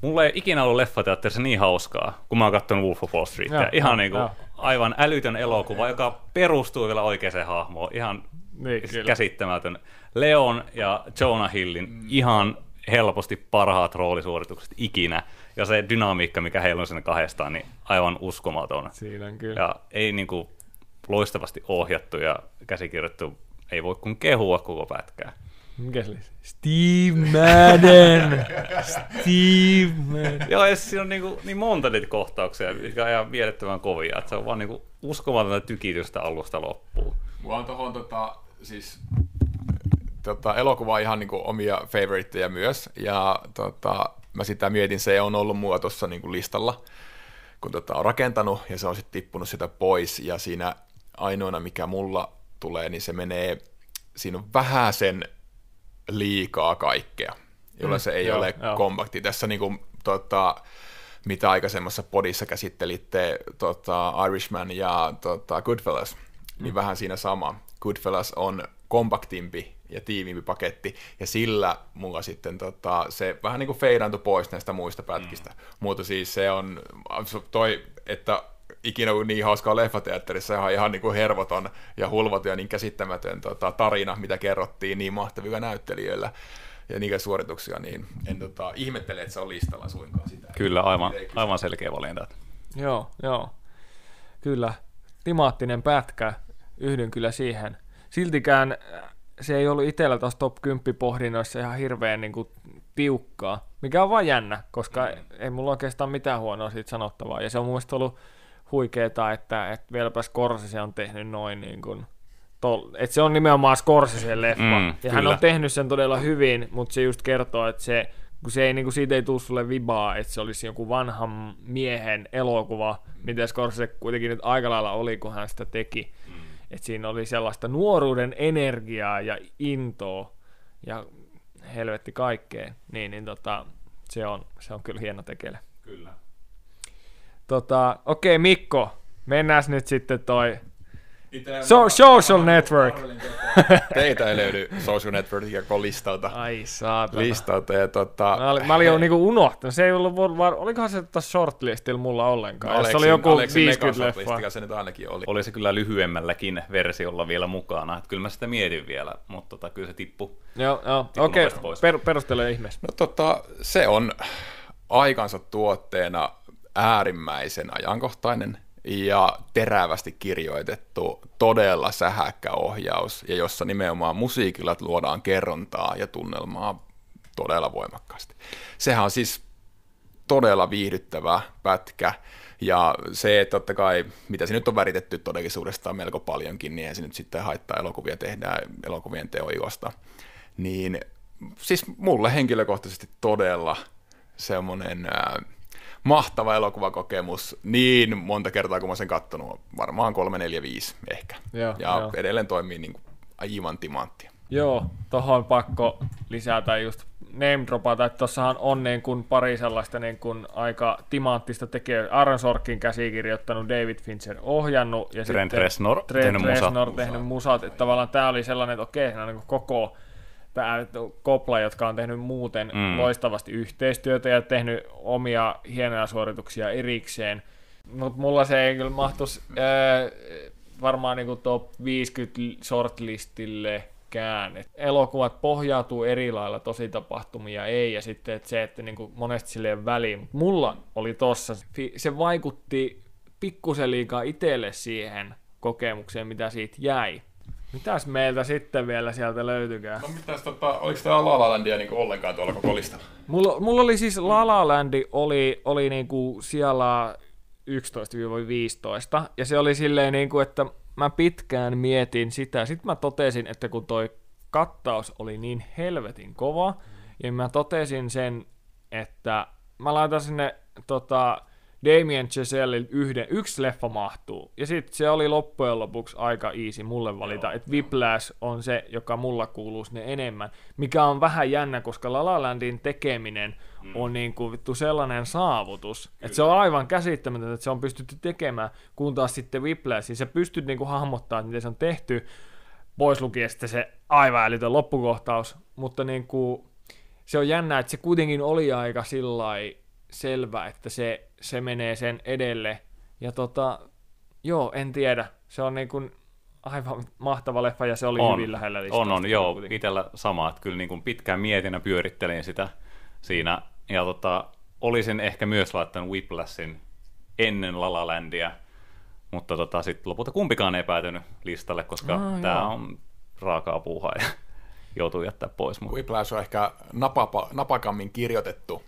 mulla ei ikinä ollut leffateatterissa niin hauskaa, kun mä oon katsonut Wolf of Wall Street. Joo, Ihan joo, niin kuin, aivan älytön elokuva, joka perustuu vielä oikeaan hahmoon. Ihan Niin, siis kyllä. käsittämätön. Leon ja Jonah Hillin Mm. ihan helposti parhaat roolisuoritukset ikinä. Ja se dynamiikka, mikä heillä on siinä kahdestaan, niin aivan uskomaton. Siinä on kyllä. Ja ei niin kuin loistavasti ohjattu ja käsikirjoittu. Ei voi kuin kehua koko pätkää. Mikä se oli? Steve Madden! Steve Madden! Joo, ja siinä on niin, kuin, niin monta niitä kohtauksia, mikä on ihan mielettömän kovia. Että se on vaan niin kuin uskomatonta tykitystä alusta loppuun. Mulla on tohon tota, siis tota, elokuva ihan niinku omia favoriteja myös, ja tota, mä sitä mietin, se on ollut mulla tuossa niinku listalla, kun tota, on rakentanut, ja se on sitten tippunut sitä pois, ja siinä ainoana, mikä mulla tulee, niin se menee, siinä on vähän sen liikaa kaikkea, jolla Mm, se ei joo, ole joo. kompakti. Tässä niinku, tota, mitä aikaisemmassa podissa käsittelitte tota, Irishman ja tota, Goodfellas, niin vähän siinä sama. Goodfellas on kompaktimpi ja tiiviimpi paketti, ja sillä mulla sitten tota, se vähän niin kuin feidaantui pois näistä muista pätkistä. Mm. Mutta siis se on toi, että ikinä on niin hauskaa leffateatterissa ihan, ihan niin kuin hervoton ja hulvaton ja niin käsittämätön tota, tarina, mitä kerrottiin niin mahtavilla näyttelijöillä ja niitä suorituksia, niin en tota, ihmettele, että se on listalla suinkaan sitä. Kyllä, aivan, aivan selkeä valinta. Joo, joo. Kyllä. Timaattinen pätkä. Yhdyn kyllä siihen. Siltikään äh, se ei ollut itsellä tuossa top 10 pohdinnoissa ihan hirveän niin kuin, tiukkaa, mikä on vaan jännä, koska mm. ei mulla oikeastaan mitään huonoa siitä sanottavaa. Ja se on mun mielestä ollut huikeeta, että, että vieläpä Scorsese on tehnyt noin niin kuin, tol, että se on nimenomaan Scorsese leffa. Mm, ja hän kyllä. on tehnyt sen todella hyvin, mutta se just kertoo, että se, kun se ei, niin kuin, siitä ei tule sulle vibaa, että se olisi joku vanhan miehen elokuva, mitä Scorsese kuitenkin nyt aika lailla oli, kun hän sitä teki. Mm. Että siinä oli sellaista nuoruuden energiaa ja intoa ja helvetti kaikkea. Niin, niin tota, se, on, se on kyllä hieno tekele. Kyllä. Tota, okei Mikko, mennään nyt sitten toi So- social network. Teitä ei löydy Social Networkia koko listalta. Ai saatana. listalta ja tota, Mä olin, mä olin jo niinku unohtanut. Se ei ollut, var, olikohan se tuossa shortlistilla mulla ollenkaan. Jos se Aleksin- oli joku Aleksin 50 Megasoft-listikä leffaa. se nyt ainakin oli. Oli se kyllä lyhyemmälläkin versiolla vielä mukana. Että kyllä mä sitä mietin vielä, mutta tota, kyllä se tippui. Joo, joo. Okei. pois. Per, perustele ihmeessä. No tota, se on aikansa tuotteena äärimmäisen ajankohtainen ja terävästi kirjoitettu, todella sähäkkä ohjaus, ja jossa nimenomaan musiikilla luodaan kerrontaa ja tunnelmaa todella voimakkaasti. Sehän on siis todella viihdyttävä pätkä, ja se, että totta kai, mitä se nyt on väritetty todellisuudesta melko paljonkin, niin se nyt sitten haittaa elokuvia tehdään elokuvien teoiosta. Niin siis mulle henkilökohtaisesti todella semmoinen äh, mahtava elokuvakokemus niin monta kertaa, kun mä sen kattonut, varmaan 3, 4, 5 ehkä. Joo, ja joo. edelleen toimii niin kuin aivan timanttia. Joo, tohon pakko lisätä just name dropata, että tossahan on niin kuin pari sellaista niin kuin aika timanttista tekijää. Aaron Sorkin käsikirjoittanut, David Fincher ohjannut ja Trent sitten Reznor Trent tehnyt musat. Reznor tehnyt musat. Että tavallaan tämä oli sellainen, että okei, on niin kuin koko tämä kopla, jotka on tehnyt muuten Mm. loistavasti yhteistyötä ja tehnyt omia hienoja suorituksia erikseen. Mutta mulla se ei kyllä mahtuisi ää, varmaan niinku top 50 shortlistillekään. Et elokuvat pohjautuu eri lailla tosi tapahtumia ei, ja sitten et se, että niinku monesti silleen väliin. Mut mulla oli tossa, se vaikutti pikkusen liikaa itselle siihen kokemukseen, mitä siitä jäi. Mitäs meiltä sitten vielä sieltä löytykää? No mitäs, tota, oliko tämä La La Landia niin ollenkaan tuolla koko listalla? Mulla, mulla oli siis La La Land oli, oli niinku siellä 11-15, ja se oli silleen niinku, että mä pitkään mietin sitä. Sitten mä totesin, että kun toi kattaus oli niin helvetin kova, ja mä totesin sen, että mä laitan sinne tota, Damien Chazelle yhden, yksi leffa mahtuu. Ja sitten se oli loppujen lopuksi aika easy mulle valita, että Whiplash on se, joka mulla kuuluu sinne enemmän. Mikä on vähän jännä, koska La La Landin tekeminen mm. on niin kuin vittu sellainen saavutus, että se on aivan käsittämätöntä, että se on pystytty tekemään, kun taas sitten Whiplash, sä pystyt niin kuin hahmottaa, miten se on tehty, pois lukien sitten se aivan älytön loppukohtaus, mutta niin kuin, se on jännä, että se kuitenkin oli aika sillai selvä, että se, se menee sen edelle. Ja tota, joo, en tiedä. Se on niin kuin aivan mahtava leffa ja se oli on, hyvin lähellä listasta. On, on, joo. kuitenkin. Itsellä sama, että kyllä niin kuin pitkään mietin ja pyörittelin sitä siinä. Ja tota, olisin ehkä myös laittanut Whiplashin ennen La La Landia, mutta tota, sitten lopulta kumpikaan ei päätynyt listalle, koska Aa, tämä on raakaa puuhaa ja joutuu jättää pois. Mutta Whiplash on ehkä napapa, napakammin kirjoitettu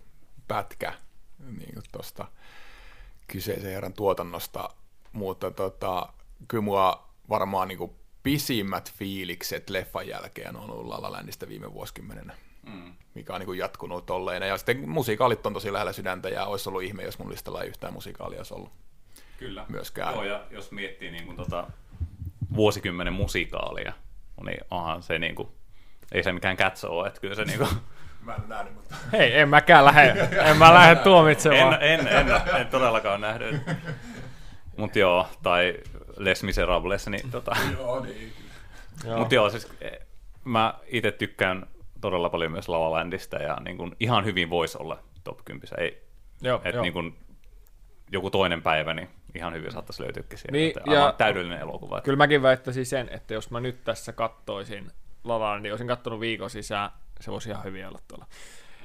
pätkä niin kuin tuosta kyseisen herran tuotannosta, mutta tota, kyllä mulla varmaan niin kuin pisimmät fiilikset leffan jälkeen on ollut La La Landista viime vuosikymmenenä, mm. mikä on niin kuin jatkunut tolleen. Ja sitten musiikaalit on tosi lähellä sydäntä ja olisi ollut ihme, jos mun listalla ei yhtään musikaalia olisi ollut. Kyllä. myöskään. Joo, ja jos miettii niin kuin tota, vuosikymmenen musikaalia, niin onhan se niin kuin, ei se mikään Cats ole, että kyllä se niin kuin, Mä en nähnyt, mutta... Hei, en mäkään lähde, en mä lähde tuomitsemaan. en, en, en, en, todellakaan nähnyt. Mutta joo, tai Les Miserables, niin tota, Joo, niin. Joo. Mutta joo, siis eh, mä itse tykkään todella paljon myös La La Landista ja niin kun ihan hyvin voisi olla top 10. Ei, Joo, et joo. niin kun joku toinen päivä, niin ihan hyvin saattaisi löytyäkin sieltä. Niin, Niin, ja- aivan täydellinen elokuva. että- Kyllä mäkin väittäisin sen, että jos mä nyt tässä kattoisin La La Landia, olisin kattonut viikon sisään, se voisi ihan hyvin olla tuolla.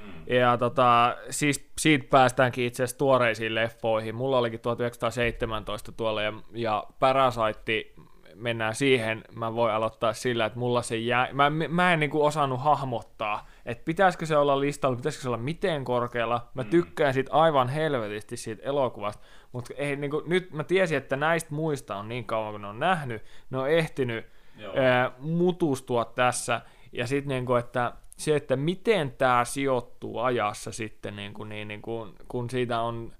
Mm. Ja tota, siis siitä päästäänkin itse asiassa tuoreisiin leffoihin. Mulla olikin 1917 tuolla ja, ja Parasite, mennään siihen, mä voin aloittaa sillä, että mulla se jää, mä, mä en niinku osannut hahmottaa, että pitäisikö se olla listalla, pitäisikö se olla miten korkealla, mä tykkään siitä aivan helvetisti siitä elokuvasta, mutta ei, niinku, nyt mä tiesin, että näistä muista on niin kauan, kun ne on nähnyt, ne on ehtinyt ää, mutustua tässä, ja sitten niinku, että se, että miten tämä sijoittuu ajassa sitten, niin kuin, niin, niin kuin, kun siitä on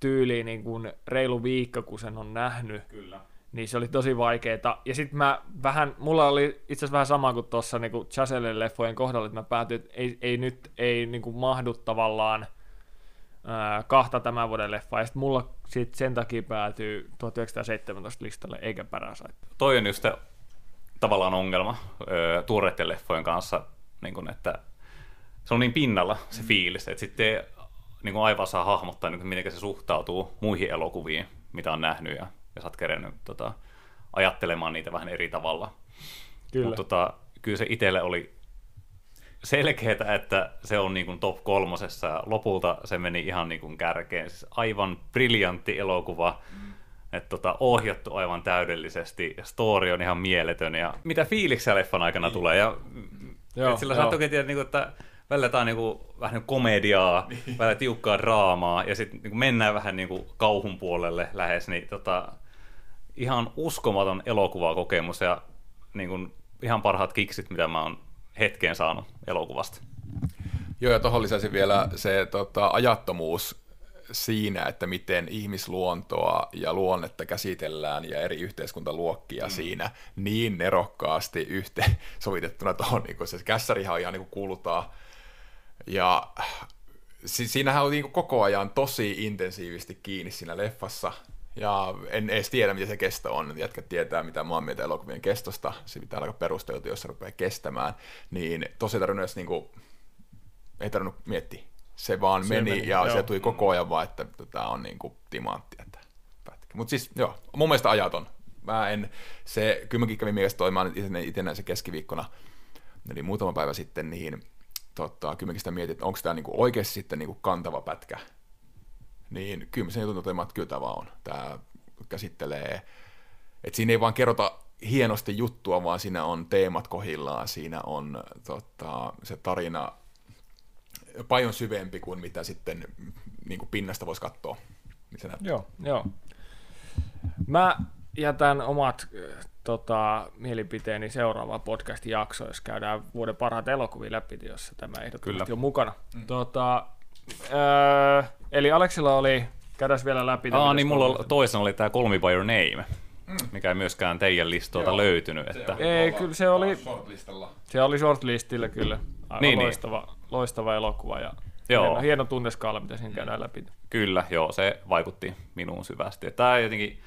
tyyliin niin kuin reilu viikko, kun sen on nähnyt, Kyllä. niin se oli tosi vaikeeta. Ja sitten mä vähän, mulla oli itse asiassa vähän sama kuin tuossa niin Chazelle leffojen kohdalla, että mä päätyin, että ei, ei nyt ei niin kuin mahdu tavallaan ää, kahta tämän vuoden leffaa, ja sitten mulla sit sen takia päätyy 1917 listalle, eikä Parasite. Toi on just tavallaan ongelma öö, tuoreiden leffojen kanssa, niin kun, että se on niin pinnalla se fiilis, että sitten ei niin kun aivan saa hahmottaa, niin miten se suhtautuu muihin elokuviin, mitä on nähnyt, ja, ja sä oot kerennyt tota, ajattelemaan niitä vähän eri tavalla. Kyllä. Mutta tota, kyllä se itselle oli selkeää, että se on niin kuin top kolmosessa ja lopulta se meni ihan niin kuin kärkeen. Siis aivan briljantti elokuva, että tota, ohjattu aivan täydellisesti ja story on ihan mieletön ja mitä fiiliksiä leffan aikana tulee. Ja, Joo, et sillä joo. saa toki tiedä, niin kuin, että välillä jotain niin kuin, vähän niin kuin komediaa, välillä tiukkaa draamaa ja sitten niin mennään vähän niin kuin kauhun puolelle lähes, niin tota, ihan uskomaton elokuvakokemus ja niin kuin, ihan parhaat kiksit, mitä mä oon hetkeen saanut elokuvasta. Joo, ja tuohon lisäsi vielä se tota, ajattomuus siinä, että miten ihmisluontoa ja luonnetta käsitellään ja eri yhteiskuntaluokkia mm. siinä niin nerokkaasti yhteen sovitettuna tuohon, niin se kässärihan on ihan niin kuin kuulutaan. Ja si- siinähän on niin kuin koko ajan tosi intensiivisesti kiinni siinä leffassa. Ja en edes tiedä, mitä se kesto on. Jätkät tietää, mitä mä oon mieltä elokuvien kestosta. Se pitää aika perusteltu, jos se rupeaa kestämään. Niin tosi tarvinnut edes niin kuin, ei tarvinnut miettiä. Se vaan Se se meni, meni, ja joo. se tuli koko ajan vaan, että tämä on niin kuin timanttia. Mutta siis joo, mun mielestä ajaton. Mä en, se, kyllä mäkin kävin mielessä toi, mä oon itse, itse näin se keskiviikkona, eli muutama päivä sitten, niin tota, kyllä mäkin sitä mietin, että onko tämä niinku oikeasti sitten niinku kantava pätkä. Niin kyllä mä sen jutun että kyllä tämä vaan on. Tämä käsittelee, että siinä ei vaan kerrota hienosti juttua, vaan siinä on teemat kohillaan, siinä on tota, se tarina paljon syvempi kuin mitä sitten niin kuin pinnasta voisi katsoa. Niin se. Joo, joo. Mä jätän omat tota, mielipiteeni seuraavaan podcastin jaksoon, jos käydään vuoden parhaat elokuvia läpi, jossa tämä ehdottomasti Kyllä. on mukana. Mm. Tota, öö, eli Aleksilla oli, käydään vielä läpi. Aa, niin mulla kolme- oli- toisena oli tämä Call Me By Your Name, mikä ei myöskään teidän listoilta Joo. löytynyt. Että... Ei, kyllä se oli-. Se oli shortlistillä kyllä. Aivan Niin, niin. Loistava, elokuva ja Joo. hieno, hieno tunneskaala, mitä siinä käydään läpi. Kyllä, joo, se vaikutti minuun syvästi. Tämä on jotenkin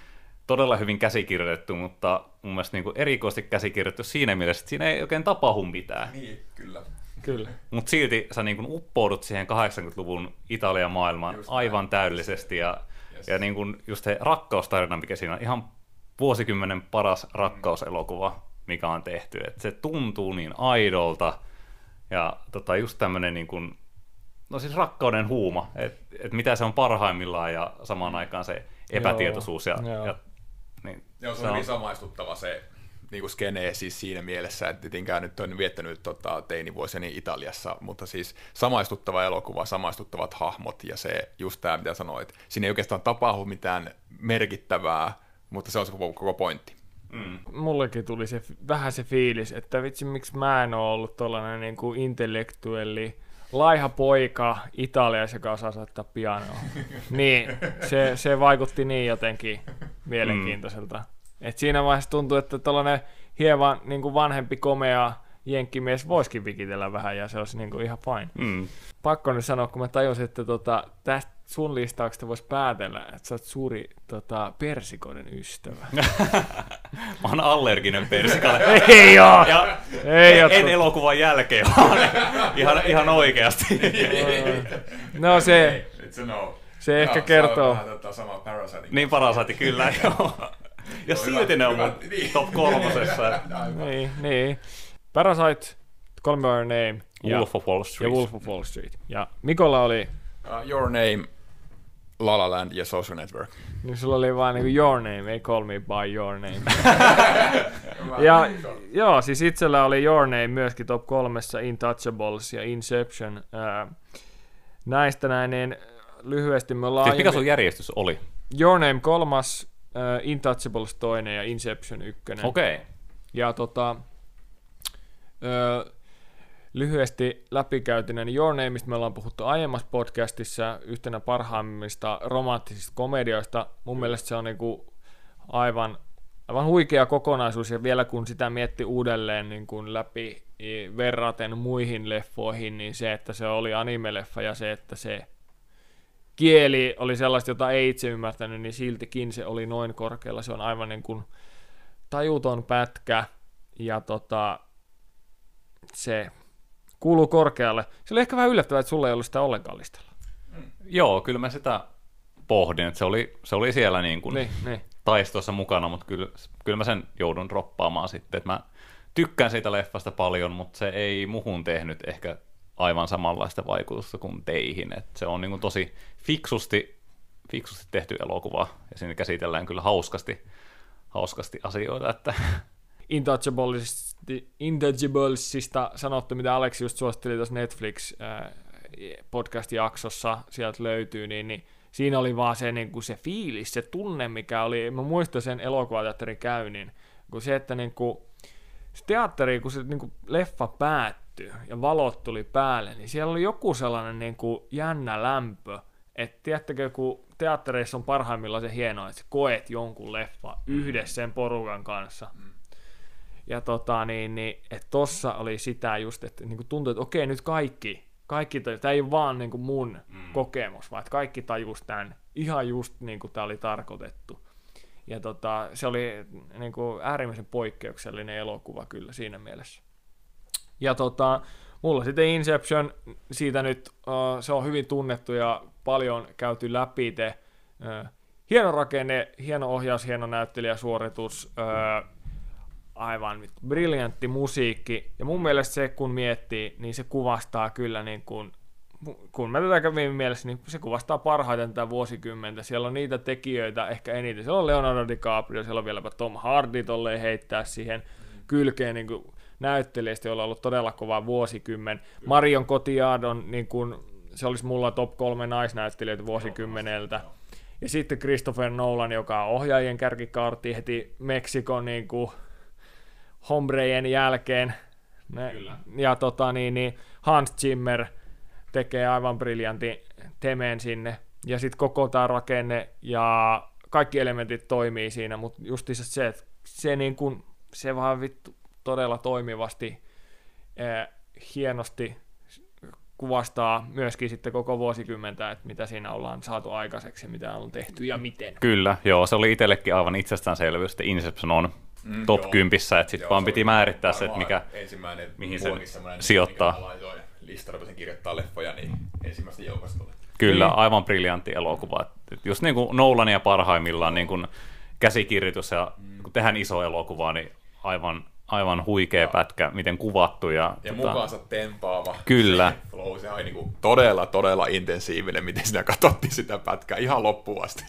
todella hyvin käsikirjoitettu, mutta mun mielestä niin erikoisesti käsikirjoitettu siinä mielessä, että siinä ei oikein tapahdu mitään. Niin, kyllä. Kyllä. Mutta silti sä niin kuin uppoudut siihen 80-luvun Italian maailmaan Just aivan näin. täydellisesti. Ja, Yes. ja niin kuin just se rakkaustarina, mikä siinä on ihan vuosikymmenen paras rakkauselokuva, mikä on tehty. Et se tuntuu niin aidolta ja tota, just tämmöinen niin kuin, no siis rakkauden huuma, että et mitä se on parhaimmillaan ja samaan aikaan se epätietoisuus. Ja, Joo. ja, niin, Joo, se on hyvin samaistuttava se niin kuin skene siis siinä mielessä, että tietenkään nyt on viettänyt tota, teinivuosini Italiassa, mutta siis samaistuttava elokuva, samaistuttavat hahmot ja se just tämä, mitä sanoit, siinä ei oikeastaan tapahdu mitään merkittävää, mutta se on se koko, koko pointti. Mullekin tuli se, vähän se fiilis, että vitsi, miksi mä en ole ollut tollanen niin kuin intellektuelli laiha poika Italiassa, joka osaa soittaa pianoa. niin, se, se vaikutti niin jotenkin mielenkiintoiselta. Mm. Et siinä vaiheessa tuntui, että tällainen hieman niin kuin vanhempi, komea jenkkimies voisikin vikitellä vähän ja se olisi niin kuin ihan fine. mm, Pakko nyt sanoa, kun mä tajusin, että tota, tästä sun listauksesta voisi päätellä, että sä oot suuri tota, persikoiden ystävä. mä oon allerginen persikalle. Ei oo! Ja Ei oo en totta. elokuvan jälkeen, vaan ihan, ihan oikeasti. No se, It's a no. se ehkä kertoo. Vähän tota sama Parasite. niin parasati kyllä, joo. Ja silti ne on mun niin. top kolmosessa. Niin, niin. Parasite, Call Me By Your Name ja, Wolf of Wall ja Street. Wolf of Wall Street. Ja Mikolla oli, Uh, Your Name, La La Land ja Social Network. niin sulla oli vaan niinku Your Name, ei Call Me By Your Name. ja joo, siis itsellä oli Your Name myöskin top kolmessa, Intouchables ja Inception. Ää, näistä näin, niin lyhyesti me ollaan Siis mikä sun järjestys oli? Your Name kolmas, äh, Intouchables toinen ja Inception ykkönen. Okei. Okay. Ja tota, ö, lyhyesti läpikäytynä, niin Your Nameista me ollaan puhuttu aiemmassa podcastissa yhtenä parhaimmista romanttisista komedioista. Mun mielestä se on niinku aivan, aivan huikea kokonaisuus, ja vielä kun sitä mietti uudelleen niin kuin läpi i- verraten muihin leffoihin, niin se, että se oli anime-leffa ja se, että se kieli oli sellaista, jota ei itse ymmärtänyt, niin siltikin se oli noin korkealla. Se on aivan niin kuin tajuton pätkä ja tota, se kuuluu korkealle. Se oli ehkä vähän yllättävää, että sulla ei ollut sitä ollenkaan listalla. Joo, kyllä mä sitä pohdin, että se oli, se oli siellä niin kuin Niin, niin. taistossa mukana, mutta kyllä, kyllä mä sen joudun droppaamaan sitten. Että mä tykkään siitä leffasta paljon, mutta se ei muhun tehnyt ehkä aivan samanlaista vaikutusta kuin teihin. Et se on niin kuin tosi fiksusti, fiksusti tehty elokuva ja siinä käsitellään kyllä hauskasti, hauskasti asioita. Että Intouchablesista, sanottu, mitä Aleksi just suositteli tuossa Netflix äh, podcast-jaksossa, sieltä löytyy, niin, niin siinä oli vaan se, niin kuin se fiilis, se tunne, mikä oli, mä muistan sen elokuvateatterin käynnin, kun se, että niin kuin, se teatteri, kun se niin kuin leffa päättyi ja valot tuli päälle, niin siellä oli joku sellainen niin kuin jännä lämpö, että tiedättekö, kun teattereissa on parhaimmillaan se hienoa, että sä koet jonkun leffa yhdessä sen porukan kanssa. Ja tota niin, niin että tossa oli sitä just, että niin tuntui, että okei nyt kaikki, kaikki tämä ei ole vaan niin kuin mun mm. kokemus, vaan että kaikki tajus tämän ihan just niin kuin tämä oli tarkoitettu. Ja tota, se oli niin kuin äärimmäisen poikkeuksellinen elokuva kyllä siinä mielessä. Ja tota, mulla sitten Inception, siitä nyt uh, se on hyvin tunnettu ja paljon käyty läpi te. Uh, hieno rakenne, hieno ohjaus, hieno näyttelijäsuoritus, uh, aivan briljantti musiikki. Ja mun mielestä se, kun miettii, niin se kuvastaa kyllä niin kuin, kun mä tätä kävin mielessä, niin se kuvastaa parhaiten tätä vuosikymmentä. Siellä on niitä tekijöitä ehkä eniten. Siellä on Leonardo DiCaprio, siellä on vieläpä Tom Hardy tolleen heittää siihen kylkeen niin kuin näyttelijästä, jolla on ollut todella kova vuosikymmen. Marion Cotillard on niin kuin, se olisi mulla top kolme naisnäyttelijöitä vuosikymmeneltä. Ja sitten Christopher Nolan, joka on ohjaajien kärkikaarti heti Meksikon niin kuin, hombrejen jälkeen. Ne, Kyllä. Ja tota, niin, niin Hans Zimmer tekee aivan briljantin temeen sinne. Ja sitten koko tämä rakenne ja kaikki elementit toimii siinä, mutta justiinsa se, että se, niin kun, se vaan vittu todella toimivasti, eh, hienosti kuvastaa myöskin sitten koko vuosikymmentä, että mitä siinä ollaan saatu aikaiseksi ja mitä on tehty ja miten. Kyllä, joo, se oli itsellekin aivan itsestäänselvyys, että Inception on Mm, top joo. 10, että sitten Joo, vaan piti määrittää se, että mikä... ensimmäinen mihin se sijoittaa. Listan, rupesin kirjoittaa leffoja, niin ensimmäistä joukosta tuli. Kyllä, Niin. aivan briljantti elokuva. Et- Just niin kuin Nolania parhaimmillaan niin kuin käsikirjoitus ja kun tehdään iso elokuva, niin aivan, aivan huikea pätkä, miten kuvattu. Ja, Ja tota, mukaansa tempaava. Kyllä. Se flow, se oli niinku todella, todella intensiivinen, miten siinä katsottiin sitä pätkää ihan loppuun asti.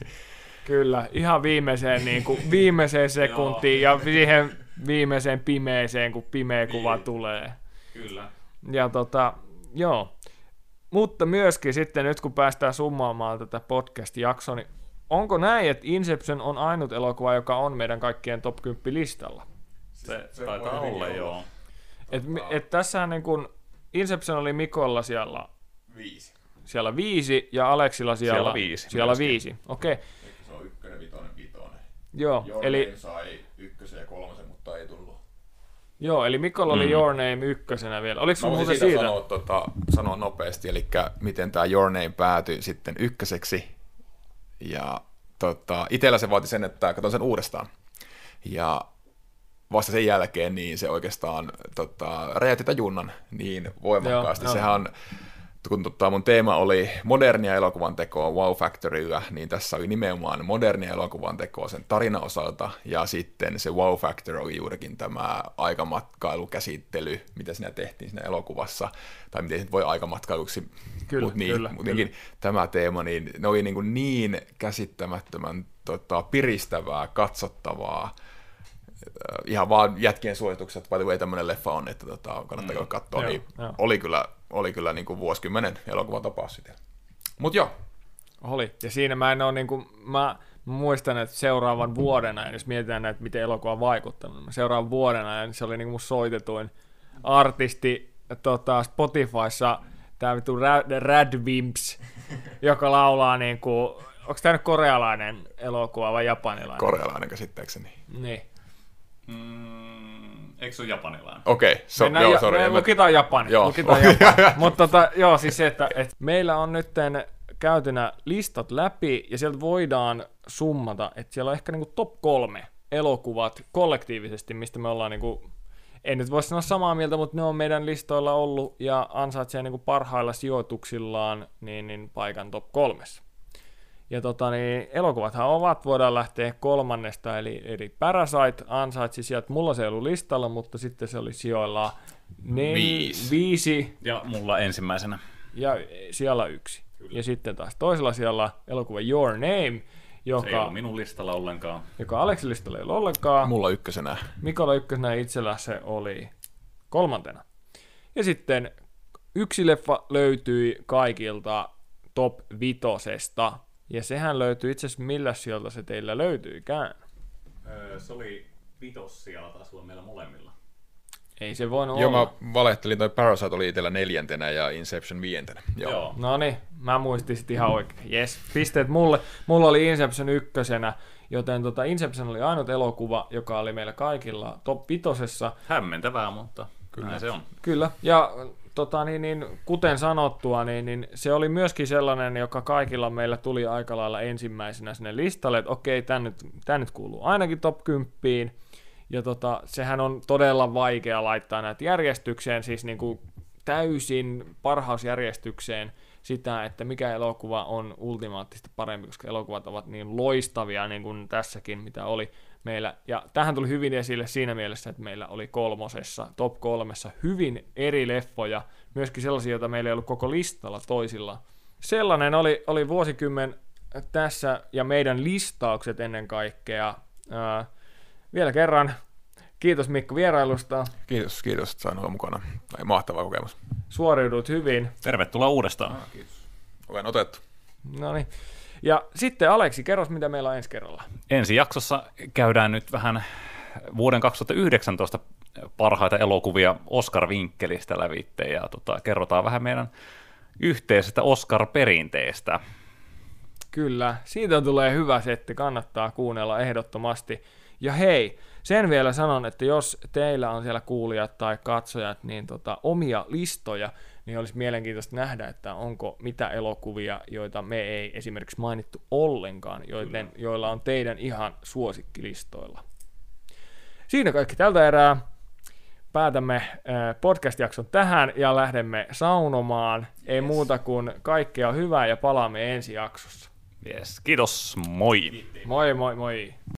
Kyllä, ihan viimeiseen, niin kuin, viimeiseen sekuntiin ja siihen viimeiseen pimeeseen, kun pimeä kuva tulee. Kyllä. Ja tota, joo. Mutta myöskin sitten nyt kun päästään summaamaan tätä podcast-jaksoa, niin onko näin, että Inception on ainut elokuva, joka on meidän kaikkien top 10 listalla? Se, se taitaa olla, olla. joo. Et, et tässähän niin kun Inception oli Mikolla siellä, Viisi. siellä viisi ja Aleksilla siellä, Siellä viisi Siellä myöskin. viisi, okei. Okay. Eikö se on ykkönen, vitonen, vitonen. Joo, Your eli, Name sai ykkösen ja kolmosen, mutta ei tullut. joo, eli Mikolla oli Mm. Your Name ykkösenä vielä. Oliko voisin muuten siitä? Sanoa, tota, sanoa nopeasti, eli miten tämä Your Name päätyi sitten ykköseksi. Ja tota, itellä se vaati sen, että katson sen uudestaan. Ja vasta sen jälkeen niin se oikeastaan tota, räjäytti tämän junnan niin voimakkaasti. Joo, joo. Sehän on, kun tota, mun teema oli modernia elokuvan tekoa Wow Factorylla, niin tässä oli nimenomaan modernia elokuvan tekoa sen tarinan osalta, ja sitten se Wow Factor oli juurikin tämä aikamatkailukäsittely, mitä siinä tehtiin siinä elokuvassa, tai miten se voi aikamatkailuksi, Kyllä, mut niin, kyllä, niinkin tämä teema, niin ne oli niin, kuin niin käsittämättömän tota, piristävää, katsottavaa, Äh, ihan vaan jätkien suositukset, by the way tämmöinen leffa on, että tota, kannattaa mm. katsoa, Joo, niin joo. oli kyllä, oli kyllä niin kuin vuosikymmenen elokuvan tapaus sitten. Mutta joo, Oli. Ja siinä mä en ole niin kuin, mä muistan, että seuraavan vuoden ajan, jos mietitään näitä, miten elokuva on vaikuttanut, niin seuraavan vuoden ajan se oli niin kuin mun soitetuin artisti tota, Spotifyssa, tämä vittu Rad, Rad Wimps, joka laulaa niin kuin, onko tämä nyt korealainen elokuva vai japanilainen? korealainen käsittääkseni. niin. Mm, eikö se ole japanilainen? Okei, okay, so, Mennään joo, ja, sorry. me lukitaan Japani. Joo. Lukitaan Japani. Mutta tota, joo, siis se, että, että meillä on nyt käytynä listat läpi ja sieltä voidaan summata, että siellä on ehkä niinku top kolme elokuvat kollektiivisesti, mistä me ollaan niinku, en nyt voi sanoa samaa mieltä, mutta ne on meidän listoilla ollut ja ansaitsee niinku parhailla sijoituksillaan niin, niin paikan top kolmessa. Ja tota, niin, elokuvathan ovat, voidaan lähteä kolmannesta, eli, eli Parasite ansaitsi sieltä, mulla se ei ollut listalla, mutta sitten se oli sijoilla nel, Viisi. viisi Ja mulla ensimmäisenä. ja siellä yksi. Ja sitten taas toisella siellä elokuva Your Name, Se ei joka, ollut minun listalla ollenkaan. joka Aleksin listalla ei ollut ollenkaan. Mulla ykkösenä. Mikola ykkösenä itsellä se oli kolmantena. Ja sitten yksi leffa löytyi kaikilta top vitosesta. Ja sehän löytyy itse asiassa millä sieltä se teillä löytyykään. Öö, se oli vitos siellä, taisi olla meillä molemmilla. Ei se voinut Joo, olla. mä valehtelin, toi Parasite oli itsellä neljäntenä ja Inception viientenä. Joo. Joo. No niin, mä muistin sit ihan oikein. Yes, pisteet mulle. Mulla oli Inception ykkösenä, joten tota Inception oli ainut elokuva, joka oli meillä kaikilla top vitosessa. Hämmentävää, mutta Kyllä. näin se on. Kyllä, ja tota, niin, niin, kuten sanottua, niin, niin se oli myöskin sellainen, joka kaikilla meillä tuli aika lailla ensimmäisenä sinne listalle, että okei, tämä nyt, nyt kuuluu ainakin top 10. Ja tota, sehän on todella vaikea laittaa näitä järjestykseen, siis niin kuin täysin parhausjärjestykseen sitä, että mikä elokuva on ultimaattisesti parempi, koska elokuvat ovat niin loistavia, niin kuin tässäkin, mitä oli meillä. Ja tähän tuli hyvin esille siinä mielessä, että meillä oli kolmosessa, top kolmessa, hyvin eri leffoja, myöskin sellaisia, joita meillä ei ollut koko listalla toisilla. Sellainen oli, oli vuosikymmen tässä ja meidän listaukset ennen kaikkea. Ää, vielä kerran kiitos Mikko vierailusta. Kiitos, kiitos, että sain olla mukana. Tai mahtava kokemus. Suoriudut hyvin. Tervetuloa uudestaan. Kiitos. Olen otettu. No niin. Ja sitten Aleksi, kerros mitä meillä on ensi kerralla. Ensi jaksossa käydään nyt vähän vuoden 2019 parhaita elokuvia Oscar-vinkkelistä lävitte ja tota, kerrotaan vähän meidän yhteisestä Oscar-perinteestä. Kyllä, siitä tulee hyvä setti, kannattaa kuunnella ehdottomasti. Ja hei, sen vielä sanon, että jos teillä on siellä kuulijat tai katsojat, niin tota, omia listoja, niin olisi mielenkiintoista nähdä, että onko mitä elokuvia, joita me ei esimerkiksi mainittu ollenkaan, joiden, joilla on teidän ihan suosikkilistoilla. Siinä kaikki tältä erää. Päätämme podcast-jakson tähän ja lähdemme saunomaan. Ei muuta kuin kaikkea hyvää ja palaamme ensi jaksossa. Yes, kiitos, moi! Moi moi moi!